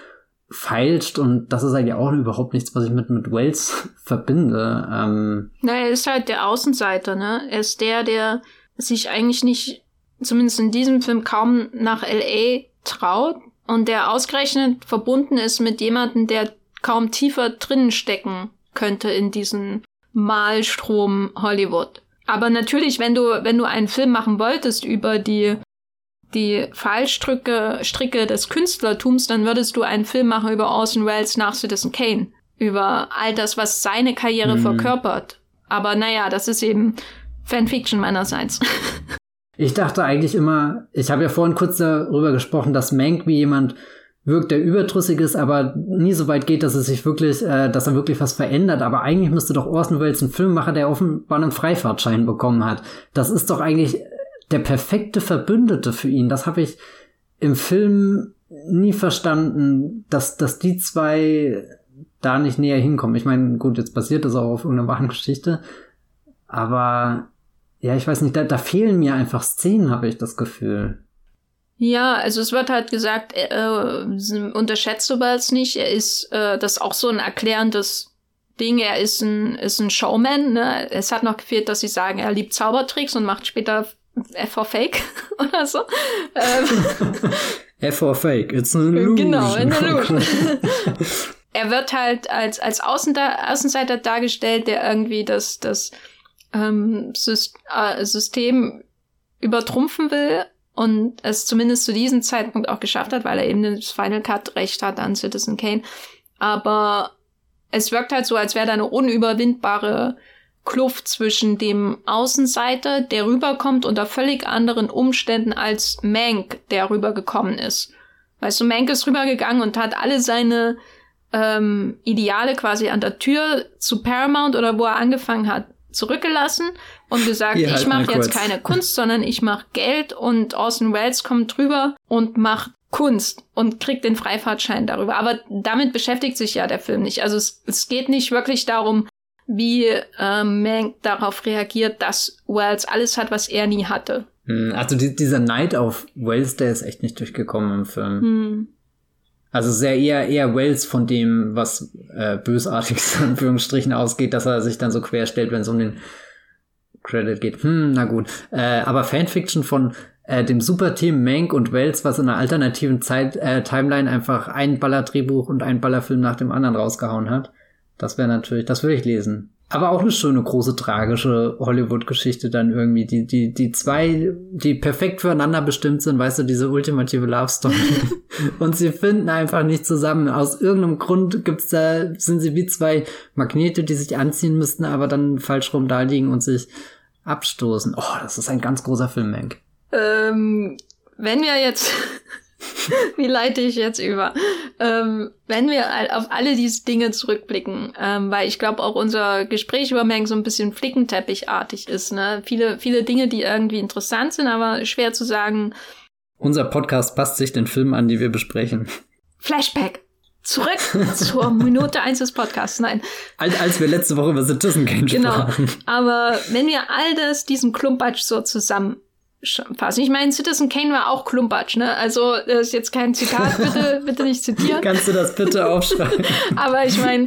feilscht und das ist eigentlich auch überhaupt nichts, was ich mit, mit Wells verbinde. Ähm Na, er ist halt der Außenseiter, ne? Er ist der, der sich eigentlich nicht, zumindest in diesem Film, kaum nach L.A. traut und der ausgerechnet verbunden ist mit jemandem, der kaum tiefer drinnen stecken könnte in diesen Malstrom Hollywood. Aber natürlich, wenn du, wenn du einen Film machen wolltest über die die Fallstricke Stricke des Künstlertums, dann würdest du einen Film machen über Orson Welles nach Citizen Kane. Über all das, was seine Karriere mhm. verkörpert. Aber naja, das ist eben Fanfiction meinerseits. Ich dachte eigentlich immer, ich habe ja vorhin kurz darüber gesprochen, dass Mank wie jemand wirkt, der überdrüssig ist, aber nie so weit geht, dass es sich wirklich, äh, dass er wirklich was verändert. Aber eigentlich müsste doch Orson Welles ein Filmmacher, der offenbar einen Freifahrtschein bekommen hat. Das ist doch eigentlich der perfekte Verbündete für ihn. Das habe ich im Film nie verstanden, dass, dass die zwei da nicht näher hinkommen. Ich meine, gut, jetzt basiert das auch auf irgendeiner wahren Geschichte, aber ja, ich weiß nicht, da, da fehlen mir einfach Szenen, habe ich das Gefühl. Ja, also es wird halt gesagt, äh, unterschätzt du es nicht. Er ist äh, das ist auch so ein erklärendes Ding, er ist ein, ist ein Showman. Ne? Es hat noch gefehlt, dass sie sagen, er liebt Zaubertricks und macht später F for Fake oder so. Ähm, F for Fake, it's an illusion. Genau, an illusion. er wird halt als, als Außenseiter dargestellt, der irgendwie das, das ähm, äh, System übertrumpfen will und es zumindest zu diesem Zeitpunkt auch geschafft hat, weil er eben das Final Cut Recht hat an Citizen Kane. Aber es wirkt halt so, als wäre da eine unüberwindbare Kluft zwischen dem Außenseiter, der rüberkommt unter völlig anderen Umständen als Mank, der rübergekommen ist. Weißt du, Mank ist rübergegangen und hat alle seine ähm, Ideale quasi an der Tür zu Paramount oder wo er angefangen hat zurückgelassen und gesagt, ich halt mache jetzt keine Kunst, sondern ich mache Geld und Orson Welles kommt drüber und macht Kunst und kriegt den Freifahrtschein darüber. Aber damit beschäftigt sich ja der Film nicht. Also es, es geht nicht wirklich darum, wie ähm, Mank darauf reagiert, dass Wells alles hat, was er nie hatte. Hm, also die, dieser Neid auf Wells, der ist echt nicht durchgekommen im Film. Hm. Also sehr eher eher Wells von dem, was äh, bösartig in Anführungsstrichen ausgeht, dass er sich dann so querstellt, wenn es um den Credit geht. Hm, na gut. Äh, aber Fanfiction von äh, dem Superteam Mank und Wells, was in einer alternativen Zeit äh, Timeline einfach ein Ballerdrehbuch und ein Ballerfilm nach dem anderen rausgehauen hat. Das wäre natürlich, das würde ich lesen. Aber auch eine schöne, große, tragische Hollywood-Geschichte dann irgendwie. Die, die, die zwei, die perfekt füreinander bestimmt sind, weißt du, diese ultimative Love Story. und sie finden einfach nicht zusammen. Aus irgendeinem Grund gibt's da, sind sie wie zwei Magnete, die sich anziehen müssten, aber dann falsch rum da liegen und sich abstoßen. Oh, das ist ein ganz großer Film, Mank. Ähm, wenn wir jetzt Wie leite ich jetzt über? Ähm, wenn wir auf alle diese Dinge zurückblicken, ähm, weil ich glaube auch unser Gespräch über Mengen so ein bisschen flickenteppichartig ist, ne? Viele, viele Dinge, die irgendwie interessant sind, aber schwer zu sagen. Unser Podcast passt sich den Filmen an, die wir besprechen. Flashback. Zurück zur Minute 1 des Podcasts. Nein. Als, als wir letzte Woche über Citizen Kane genau. sprachen. Genau. Aber wenn wir all das, diesen Klumpatsch so zusammen fassen. Ich meine, Citizen Kane war auch Klumpatsch, ne? Also, das ist jetzt kein Zitat, bitte, bitte nicht zitieren. Kannst du das bitte aufschreiben? Aber ich meine,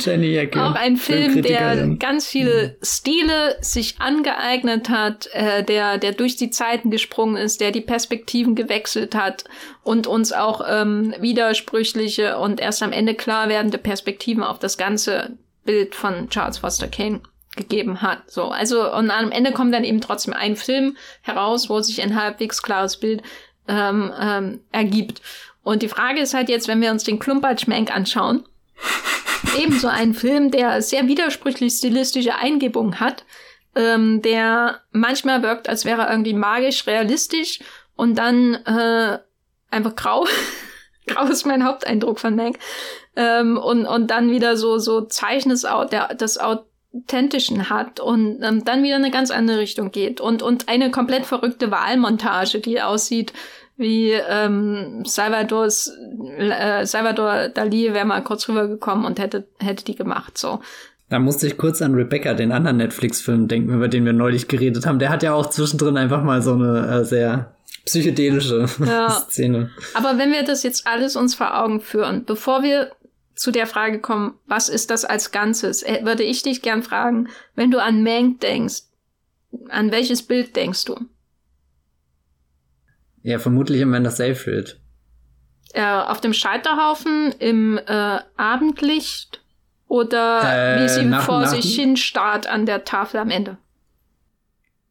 auch ein Film, der ganz viele Stile sich angeeignet hat, äh, der, der durch die Zeiten gesprungen ist, der die Perspektiven gewechselt hat und uns auch ähm, widersprüchliche und erst am Ende klar werdende Perspektiven auf das ganze Bild von Charles Foster Kane gegeben hat. So, also und am Ende kommt dann eben trotzdem ein Film heraus, wo sich ein halbwegs klares Bild ähm, ähm, ergibt. Und die Frage ist halt jetzt, wenn wir uns den Klumpatschmenk anschauen, ebenso ein Film, der sehr widersprüchlich stilistische Eingebungen hat, ähm, der manchmal wirkt, als wäre er irgendwie magisch realistisch und dann äh, einfach grau. grau ist mein Haupteindruck von Mank. Ähm, und, und dann wieder so, so Zeichnes, der, das authentischen hat und ähm, dann wieder eine ganz andere Richtung geht und und eine komplett verrückte Wahlmontage, die aussieht wie ähm, Salvadors äh, Salvador Dali wäre mal kurz rübergekommen und hätte hätte die gemacht so. Da musste ich kurz an Rebecca, den anderen Netflix-Film, denken, über den wir neulich geredet haben. Der hat ja auch zwischendrin einfach mal so eine äh, sehr psychedelische ja. Szene. Aber wenn wir das jetzt alles uns vor Augen führen, bevor wir zu der Frage kommen, was ist das als Ganzes, äh, würde ich dich gern fragen, wenn du an Mank denkst, an welches Bild denkst du? Ja, vermutlich immer an das Safefield. Äh, auf dem Scheiterhaufen im äh, Abendlicht oder äh, wie sie nach, vor nach, sich hin starrt an der Tafel am Ende?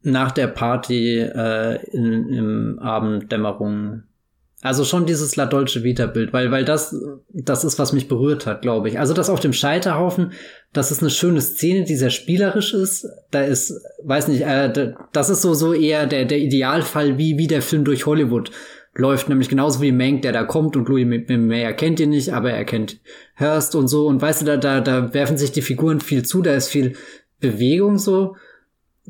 Nach der Party äh, in, im Abenddämmerung also schon dieses La Dolce Vita Bild, weil, weil das, das ist, was mich berührt hat, glaube ich. Also das auf dem Scheiterhaufen, das ist eine schöne Szene, die sehr spielerisch ist. Da ist, weiß nicht, äh, das ist so, so eher der, der Idealfall, wie, wie der Film durch Hollywood läuft, nämlich genauso wie Mank, der da kommt und Louis Mayer kennt ihn nicht, aber er kennt Hurst und so und weißt du, da, da, da werfen sich die Figuren viel zu, da ist viel Bewegung so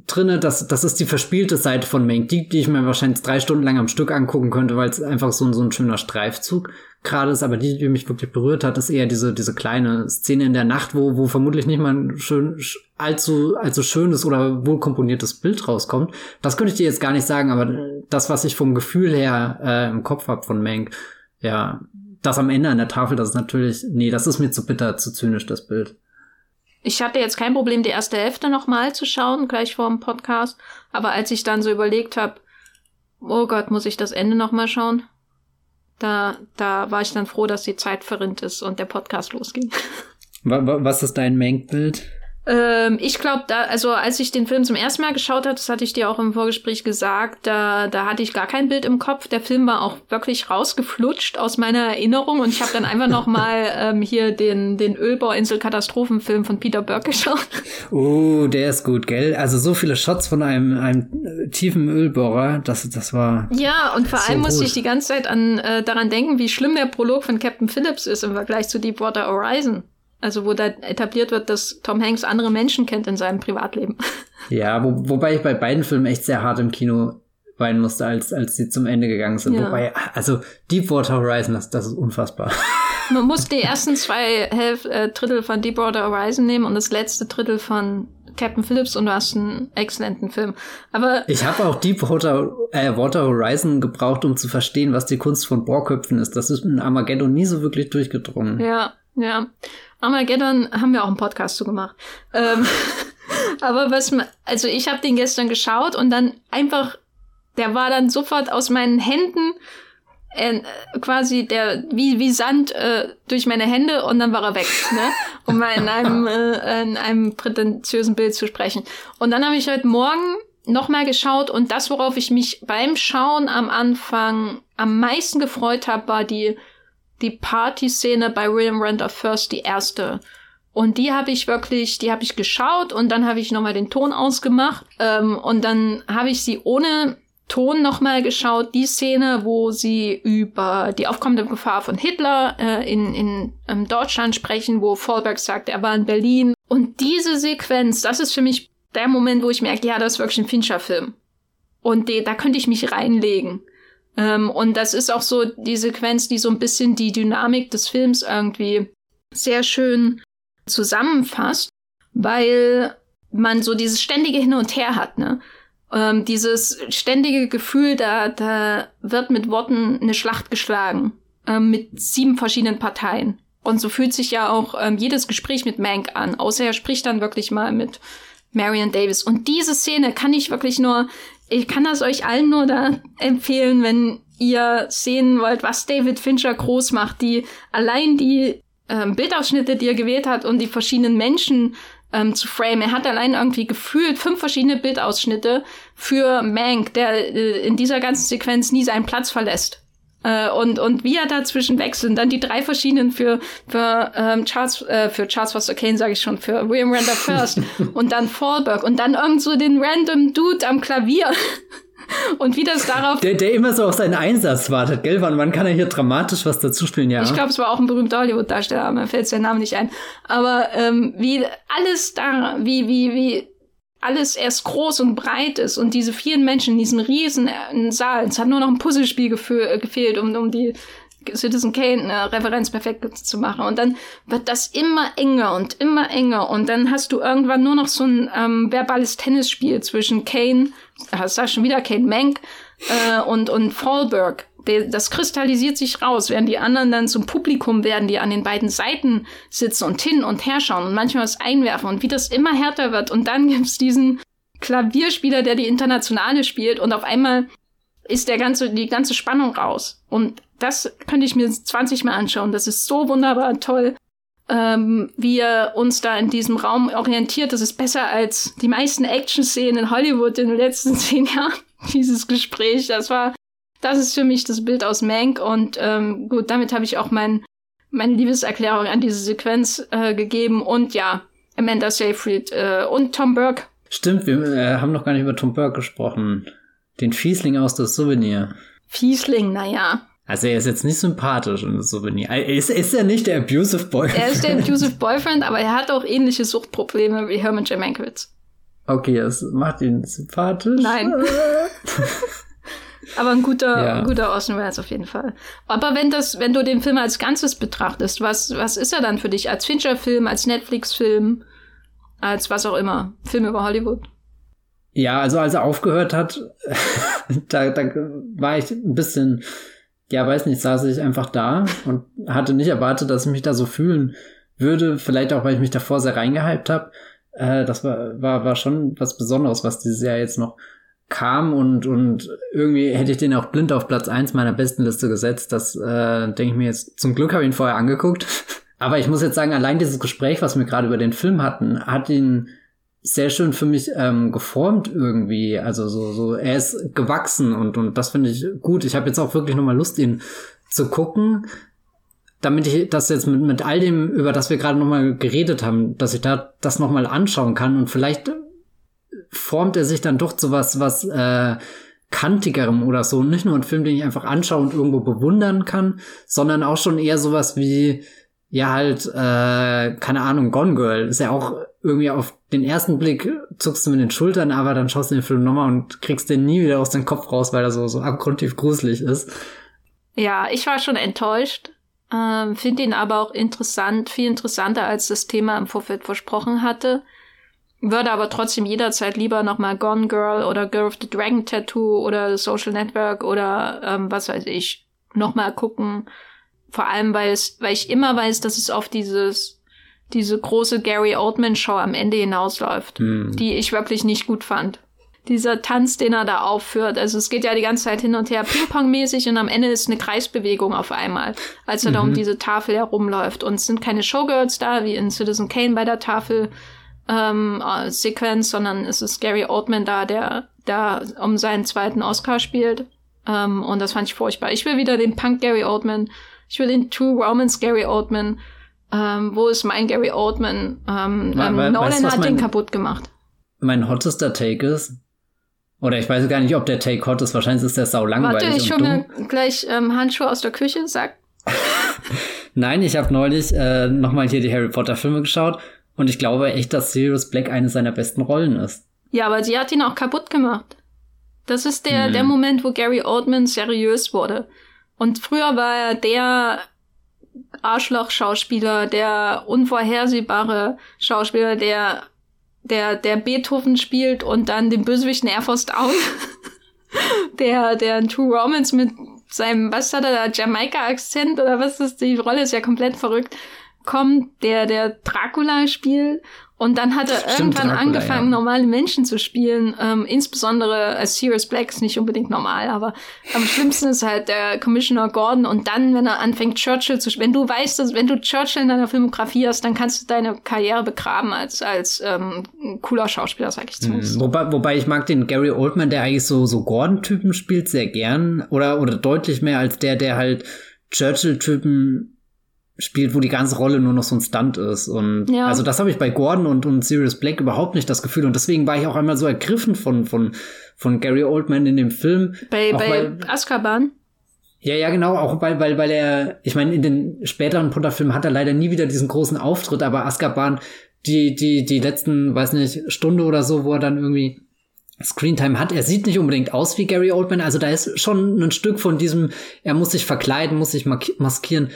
drinne, das, das ist die verspielte Seite von Mank, die, die ich mir wahrscheinlich drei Stunden lang am Stück angucken könnte, weil es einfach so, so ein schöner Streifzug gerade ist, aber die, die mich wirklich berührt hat, ist eher diese, diese kleine Szene in der Nacht, wo, wo vermutlich nicht mal ein schön, allzu, allzu schönes oder wohl komponiertes Bild rauskommt. Das könnte ich dir jetzt gar nicht sagen, aber das, was ich vom Gefühl her äh, im Kopf habe von Mank, ja, das am Ende an der Tafel, das ist natürlich, nee, das ist mir zu bitter, zu zynisch, das Bild. Ich hatte jetzt kein Problem, die erste Hälfte nochmal zu schauen, gleich vor dem Podcast. Aber als ich dann so überlegt habe, oh Gott, muss ich das Ende nochmal schauen? Da, da war ich dann froh, dass die Zeit verrinnt ist und der Podcast losging. Was ist dein Mank-Bild? Ähm, ich glaube, da, also als ich den Film zum ersten Mal geschaut habe, das hatte ich dir auch im Vorgespräch gesagt, da, da hatte ich gar kein Bild im Kopf. Der Film war auch wirklich rausgeflutscht aus meiner Erinnerung und ich habe dann einfach noch mal ähm, hier den, den Ölbauinsel-Katastrophenfilm von Peter Burke geschaut. Oh, der ist gut, gell? Also so viele Shots von einem, einem äh, tiefen Ölbohrer, das, das war. Ja, und vor allem so musste ich die ganze Zeit an äh, daran denken, wie schlimm der Prolog von Captain Phillips ist im Vergleich zu Deepwater Horizon. Also wo da etabliert wird, dass Tom Hanks andere Menschen kennt in seinem Privatleben. Ja, wo, wobei ich bei beiden Filmen echt sehr hart im Kino weinen musste, als, als sie zum Ende gegangen sind. Ja. Wobei, also Deepwater Horizon, das, das ist unfassbar. Man muss die ersten zwei Hälf äh, Drittel von Deepwater Horizon nehmen und das letzte Drittel von Captain Phillips und du hast einen exzellenten Film. Aber ich habe auch Deepwater äh, Water Horizon gebraucht, um zu verstehen, was die Kunst von Bohrköpfen ist. Das ist in Armageddon nie so wirklich durchgedrungen. Ja, ja. Armageddon haben wir auch einen Podcast zu gemacht. Ähm, aber was, also ich habe den gestern geschaut und dann einfach, der war dann sofort aus meinen Händen äh, quasi der wie wie Sand äh, durch meine Hände und dann war er weg, ne? Um mal in einem äh, in einem prätentiösen Bild zu sprechen. Und dann habe ich heute Morgen nochmal geschaut und das, worauf ich mich beim Schauen am Anfang am meisten gefreut habe, war die die Party-Szene bei William Randolph First, die erste. Und die habe ich wirklich, die habe ich geschaut und dann habe ich nochmal den Ton ausgemacht. Ähm, und dann habe ich sie ohne Ton nochmal geschaut, die Szene, wo sie über die aufkommende Gefahr von Hitler äh, in, in ähm, Deutschland sprechen, wo Vollberg sagt, er war in Berlin. Und diese Sequenz, das ist für mich der Moment, wo ich merke, ja, das ist wirklich ein Fincher-Film. Und die, da könnte ich mich reinlegen. Ähm, und das ist auch so die Sequenz, die so ein bisschen die Dynamik des Films irgendwie sehr schön zusammenfasst, weil man so dieses ständige Hin und Her hat, ne? Ähm, dieses ständige Gefühl, da, da wird mit Worten eine Schlacht geschlagen, ähm, mit sieben verschiedenen Parteien. Und so fühlt sich ja auch ähm, jedes Gespräch mit Mank an, außer er spricht dann wirklich mal mit Marion Davis. Und diese Szene kann ich wirklich nur ich kann das euch allen nur da empfehlen, wenn ihr sehen wollt, was David Fincher groß macht, die allein die ähm, Bildausschnitte, die er gewählt hat und die verschiedenen Menschen ähm, zu frame. Er hat allein irgendwie gefühlt fünf verschiedene Bildausschnitte für Mank, der äh, in dieser ganzen Sequenz nie seinen Platz verlässt. Äh, und, und wie er dazwischen wechselt. Und dann die drei verschiedenen für, für ähm, Charles, äh, für Charles Foster Kane, sage ich schon, für William Randolph First und dann Fallberg und dann irgend so den random Dude am Klavier. Und wie das darauf. Der, der immer so auf seinen Einsatz wartet, gell? Wann, wann kann er hier dramatisch was dazuspielen, ja? Ich glaube, es war auch ein berühmter Hollywood-Darsteller, mir fällt sein Name nicht ein. Aber ähm, wie alles da, wie, wie, wie alles erst groß und breit ist und diese vielen Menschen in diesem riesen äh, Saal, es hat nur noch ein Puzzlespiel äh, gefehlt, um, um die Citizen Kane äh, perfekt zu machen. Und dann wird das immer enger und immer enger. Und dann hast du irgendwann nur noch so ein ähm, verbales Tennisspiel zwischen Kane, äh, sag schon wieder Kane Mank äh, und, und Fallberg das kristallisiert sich raus, während die anderen dann zum Publikum werden, die an den beiden Seiten sitzen und hin und her schauen und manchmal was einwerfen und wie das immer härter wird. Und dann gibt's diesen Klavierspieler, der die Internationale spielt und auf einmal ist der ganze, die ganze Spannung raus. Und das könnte ich mir 20 Mal anschauen. Das ist so wunderbar toll, ähm, wie er uns da in diesem Raum orientiert. Das ist besser als die meisten Action-Szenen in Hollywood in den letzten zehn Jahren. Dieses Gespräch, das war das ist für mich das Bild aus Mank und ähm, gut, damit habe ich auch mein, meine Liebeserklärung an diese Sequenz äh, gegeben und ja, Amanda Seyfried äh, und Tom Burke. Stimmt, wir äh, haben noch gar nicht über Tom Burke gesprochen. Den Fiesling aus das Souvenir. Fiesling, naja. Also er ist jetzt nicht sympathisch in das Souvenir. Ist, ist er nicht der Abusive Boyfriend? Er ist der Abusive Boyfriend, aber er hat auch ähnliche Suchtprobleme wie Herman J. Mankiewicz. Okay, das macht ihn sympathisch. Nein. Aber ein guter, ja. guter Orson Welles auf jeden Fall. Aber wenn das, wenn du den Film als Ganzes betrachtest, was, was ist er dann für dich? Als Fincher-Film, als Netflix-Film, als was auch immer? Film über Hollywood? Ja, also als er aufgehört hat, da, da war ich ein bisschen, ja, weiß nicht, saß ich einfach da und hatte nicht erwartet, dass ich mich da so fühlen würde. Vielleicht auch, weil ich mich davor sehr reingehypt habe. Äh, das war, war, war schon was Besonderes, was dieses Jahr jetzt noch kam und, und irgendwie hätte ich den auch blind auf Platz eins meiner besten Liste gesetzt. Das äh, denke ich mir jetzt. Zum Glück habe ich ihn vorher angeguckt. Aber ich muss jetzt sagen, allein dieses Gespräch, was wir gerade über den Film hatten, hat ihn sehr schön für mich ähm, geformt irgendwie. Also so, so, er ist gewachsen und, und das finde ich gut. Ich habe jetzt auch wirklich nochmal Lust, ihn zu gucken, damit ich das jetzt mit, mit all dem, über das wir gerade nochmal geredet haben, dass ich da das nochmal anschauen kann und vielleicht formt er sich dann doch zu was, was äh, kantigerem oder so. Nicht nur ein Film, den ich einfach anschaue und irgendwo bewundern kann, sondern auch schon eher sowas wie, ja halt, äh, keine Ahnung, Gone Girl. Ist ja auch irgendwie auf den ersten Blick zuckst du mit den Schultern, aber dann schaust du den Film nochmal und kriegst den nie wieder aus dem Kopf raus, weil er so, so abgrundtief gruselig ist. Ja, ich war schon enttäuscht. Ähm, Finde ihn aber auch interessant, viel interessanter, als das Thema im Vorfeld versprochen hatte. Würde aber trotzdem jederzeit lieber nochmal Gone Girl oder Girl of the Dragon Tattoo oder Social Network oder ähm, was weiß ich nochmal gucken. Vor allem, weil es, weil ich immer weiß, dass es auf dieses, diese große Gary Oldman Show am Ende hinausläuft, hm. die ich wirklich nicht gut fand. Dieser Tanz, den er da aufführt, also es geht ja die ganze Zeit hin und her Ping-Pong-mäßig und am Ende ist eine Kreisbewegung auf einmal, als er mhm. da um mhm. diese Tafel herumläuft. Und es sind keine Showgirls da, wie in Citizen Kane bei der Tafel, ähm, äh, Sequenz, sondern es ist Gary Oldman da, der da um seinen zweiten Oscar spielt. Ähm, und das fand ich furchtbar. Ich will wieder den Punk Gary Oldman. Ich will den True Romance Gary Oldman. Ähm, wo ist mein Gary Oldman? Ähm, weil, ähm, Nolan weißt, hat den kaputt gemacht. Mein hottester Take ist, oder ich weiß gar nicht, ob der Take hot ist. Wahrscheinlich ist der sau langweilig. Warte, ich hole mir gleich ähm, Handschuhe aus der Küche. Sag. Nein, ich habe neulich äh, nochmal hier die Harry Potter Filme geschaut und ich glaube echt, dass Sirius Black eine seiner besten Rollen ist. Ja, aber sie hat ihn auch kaputt gemacht. Das ist der, hm. der Moment, wo Gary Oldman seriös wurde. Und früher war er der Arschloch-Schauspieler, der unvorhersehbare Schauspieler, der, der, der Beethoven spielt und dann den Bösewicht Air Force Down. der, der ein True Romance mit seinem, was hat er da, Jamaika-Akzent oder was ist, die Rolle ist ja komplett verrückt kommt, der der Dracula spielt. Und dann hat er Stimmt, irgendwann Dracula, angefangen, ja. normale Menschen zu spielen. Ähm, insbesondere als Sirius Black ist nicht unbedingt normal, aber am schlimmsten ist halt der Commissioner Gordon. Und dann, wenn er anfängt, Churchill zu spielen, wenn du weißt, dass wenn du Churchill in deiner Filmografie hast, dann kannst du deine Karriere begraben als als ähm, cooler Schauspieler, sag ich zumindest. Mhm. Wobei, wobei ich mag den Gary Oldman, der eigentlich so so Gordon-Typen spielt, sehr gern oder oder deutlich mehr als der, der halt Churchill-Typen spielt, wo die ganze Rolle nur noch so ein Stunt ist. Und ja. also das habe ich bei Gordon und, und Sirius Black überhaupt nicht das Gefühl. Und deswegen war ich auch einmal so ergriffen von, von, von Gary Oldman in dem Film. Bei, auch bei weil, Azkaban? Ja, ja, genau, auch weil, weil, weil er, ich meine, in den späteren Potter-Filmen hat er leider nie wieder diesen großen Auftritt, aber Azkaban, die, die, die letzten, weiß nicht, Stunde oder so, wo er dann irgendwie Screentime hat. Er sieht nicht unbedingt aus wie Gary Oldman, also da ist schon ein Stück von diesem, er muss sich verkleiden, muss sich maskieren,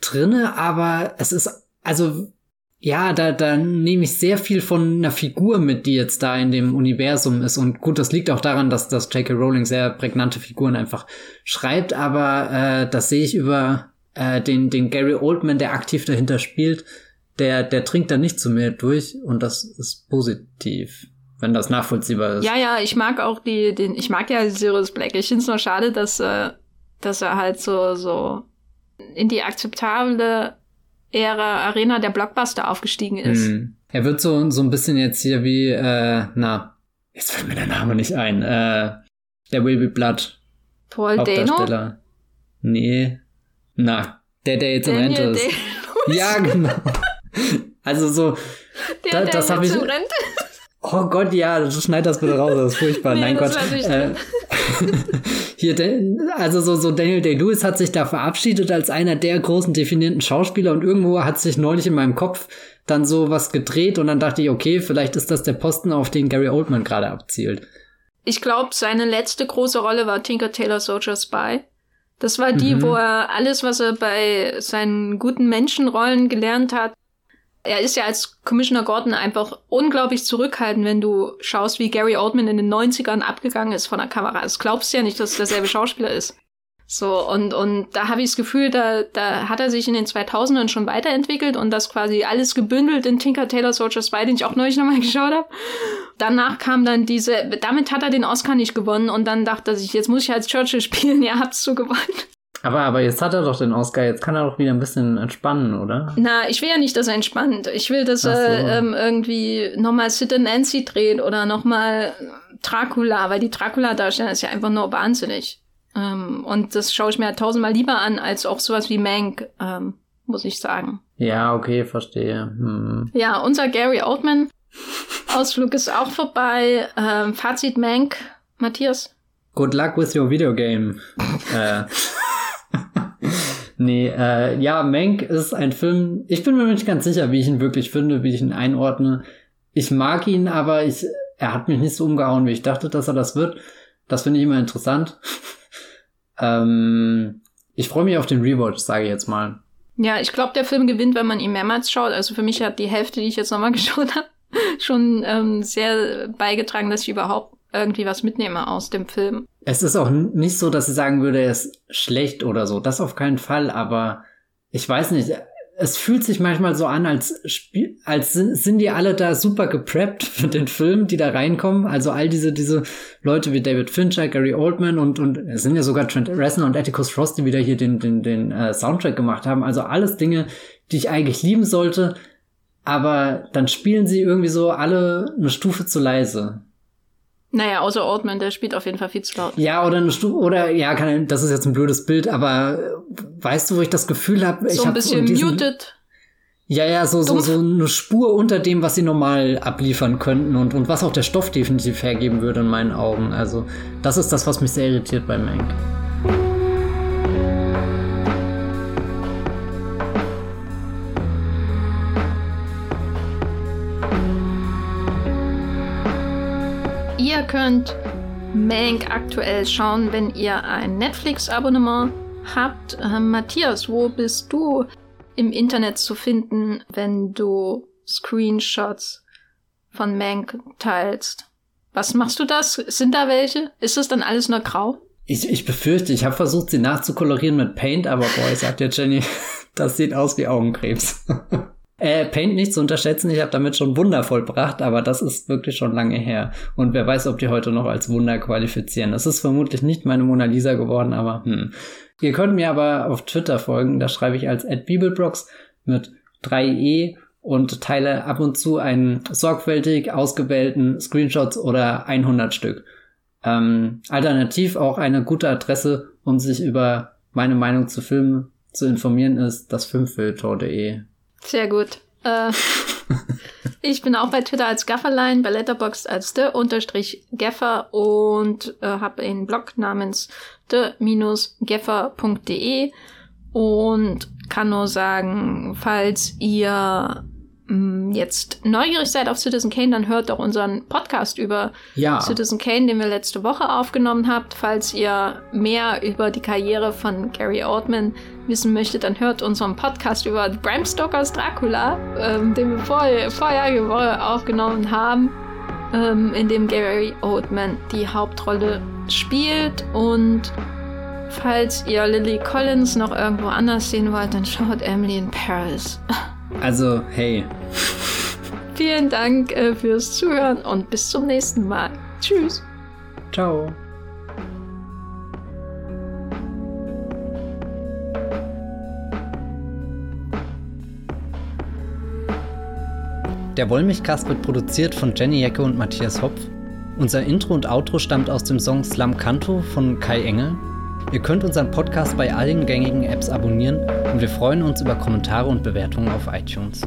drinne, aber es ist, also, ja, da, da nehme ich sehr viel von einer Figur mit, die jetzt da in dem Universum ist. Und gut, das liegt auch daran, dass, dass J.K. Rowling sehr prägnante Figuren einfach schreibt, aber äh, das sehe ich über äh, den, den Gary Oldman, der aktiv dahinter spielt, der, der trinkt da nicht zu mir durch und das ist positiv wenn das nachvollziehbar ist. Ja, ja, ich mag auch die, den, ich mag ja Sirius Black. Ich finde es nur schade, dass, äh, dass er halt so, so in die akzeptable Ära Arena der Blockbuster aufgestiegen ist. Hm. Er wird so, so ein bisschen jetzt hier wie, äh, na, jetzt fällt mir der Name nicht ein, äh, der Will Be Blood. Paul Dano? Nee. Na, der, der jetzt in Rente ist. Ja, genau. Also so, der, da, das habe ich. Rente. Oh Gott, ja, schneid das bitte raus, das ist furchtbar. Nee, Nein, Gott. Äh, hier, also so, so Daniel Day-Lewis hat sich da verabschiedet als einer der großen definierten Schauspieler und irgendwo hat sich neulich in meinem Kopf dann so was gedreht und dann dachte ich, okay, vielleicht ist das der Posten, auf den Gary Oldman gerade abzielt. Ich glaube, seine letzte große Rolle war Tinker Taylor Soldier Spy. Das war die, mhm. wo er alles, was er bei seinen guten Menschenrollen gelernt hat, er ist ja als Commissioner Gordon einfach unglaublich zurückhaltend, wenn du schaust, wie Gary Oldman in den 90ern abgegangen ist von der Kamera. Das glaubst du ja nicht, dass es derselbe Schauspieler ist. So, und, und da habe ich das Gefühl, da, da hat er sich in den 2000ern schon weiterentwickelt und das quasi alles gebündelt in Tinker Taylor Soldier 2, den ich auch neulich nochmal geschaut habe. Danach kam dann diese, damit hat er den Oscar nicht gewonnen und dann dachte er sich, jetzt muss ich als Churchill spielen, ja, hab's so gewonnen. Aber, aber jetzt hat er doch den Oscar, jetzt kann er doch wieder ein bisschen entspannen, oder? Na, ich will ja nicht, dass er entspannt. Ich will, dass so. er ähm, irgendwie nochmal Sid and Nancy dreht oder nochmal Dracula, weil die Dracula-Darsteller ist ja einfach nur wahnsinnig. Ähm, und das schaue ich mir halt tausendmal lieber an, als auch sowas wie Mank, ähm, muss ich sagen. Ja, okay, verstehe. Hm. Ja, unser Gary Oldman Ausflug ist auch vorbei. Ähm, Fazit Mank, Matthias. Good luck with your video game. äh. Nee, äh, ja, Mank ist ein Film, ich bin mir nicht ganz sicher, wie ich ihn wirklich finde, wie ich ihn einordne. Ich mag ihn, aber ich, er hat mich nicht so umgehauen, wie ich dachte, dass er das wird. Das finde ich immer interessant. ähm, ich freue mich auf den Rewatch, sage ich jetzt mal. Ja, ich glaube, der Film gewinnt, wenn man ihn mehrmals schaut. Also für mich hat die Hälfte, die ich jetzt nochmal geschaut habe, schon ähm, sehr beigetragen, dass ich überhaupt irgendwie was mitnehme aus dem Film. Es ist auch nicht so, dass ich sagen würde, er ist schlecht oder so. Das auf keinen Fall, aber ich weiß nicht. Es fühlt sich manchmal so an, als, Spiel, als sind, sind die alle da super gepreppt für den Film, die da reinkommen. Also all diese, diese Leute wie David Fincher, Gary Oldman und, und es sind ja sogar Trent Reznor und Atticus Frost, die wieder hier den, den, den äh, Soundtrack gemacht haben. Also alles Dinge, die ich eigentlich lieben sollte, aber dann spielen sie irgendwie so alle eine Stufe zu leise. Naja, außer Ortman, der spielt auf jeden Fall viel zu laut. Ja, oder eine Stufe, oder ja, kann, das ist jetzt ein blödes Bild, aber äh, weißt du, wo ich das Gefühl habe, so ich habe ein bisschen diesen, muted. Ja, ja, so, so, so eine Spur unter dem, was sie normal abliefern könnten und, und was auch der Stoff definitiv hergeben würde in meinen Augen. Also, das ist das, was mich sehr irritiert bei Mank. Könnt Mank aktuell schauen, wenn ihr ein Netflix-Abonnement habt. Äh, Matthias, wo bist du im Internet zu finden, wenn du Screenshots von Mank teilst? Was machst du das? Sind da welche? Ist das dann alles nur grau? Ich, ich befürchte, ich habe versucht, sie nachzukolorieren mit Paint, aber boah, ich sag dir, Jenny, das sieht aus wie Augenkrebs. Äh, Paint nicht zu unterschätzen, ich habe damit schon Wunder vollbracht, aber das ist wirklich schon lange her. Und wer weiß, ob die heute noch als Wunder qualifizieren. Das ist vermutlich nicht meine Mona Lisa geworden, aber hm. Ihr könnt mir aber auf Twitter folgen, da schreibe ich als @bibelbrox mit 3e und teile ab und zu einen sorgfältig ausgewählten Screenshots oder 100 Stück. Ähm, alternativ auch eine gute Adresse, um sich über meine Meinung zu Filmen zu informieren, ist das filmfilter.de. Sehr gut. Äh, ich bin auch bei Twitter als Gafferline, bei Letterboxd als the-gaffer und äh, habe einen Blog namens the-gaffer.de und kann nur sagen, falls ihr jetzt neugierig seid auf Citizen Kane, dann hört doch unseren Podcast über ja. Citizen Kane, den wir letzte Woche aufgenommen habt. Falls ihr mehr über die Karriere von Gary Oldman wissen möchtet, dann hört unseren Podcast über Bram Stokers Dracula, ähm, den wir vor, vorherige Woche aufgenommen haben, ähm, in dem Gary Oldman die Hauptrolle spielt. Und falls ihr Lily Collins noch irgendwo anders sehen wollt, dann schaut Emily in Paris. Also, hey. Vielen Dank äh, fürs Zuhören und bis zum nächsten Mal. Tschüss. Ciao. Der Wollmilchcast wird produziert von Jenny Jecke und Matthias Hopf. Unser Intro und Outro stammt aus dem Song Slam Canto von Kai Engel Ihr könnt unseren Podcast bei allen gängigen Apps abonnieren und wir freuen uns über Kommentare und Bewertungen auf iTunes.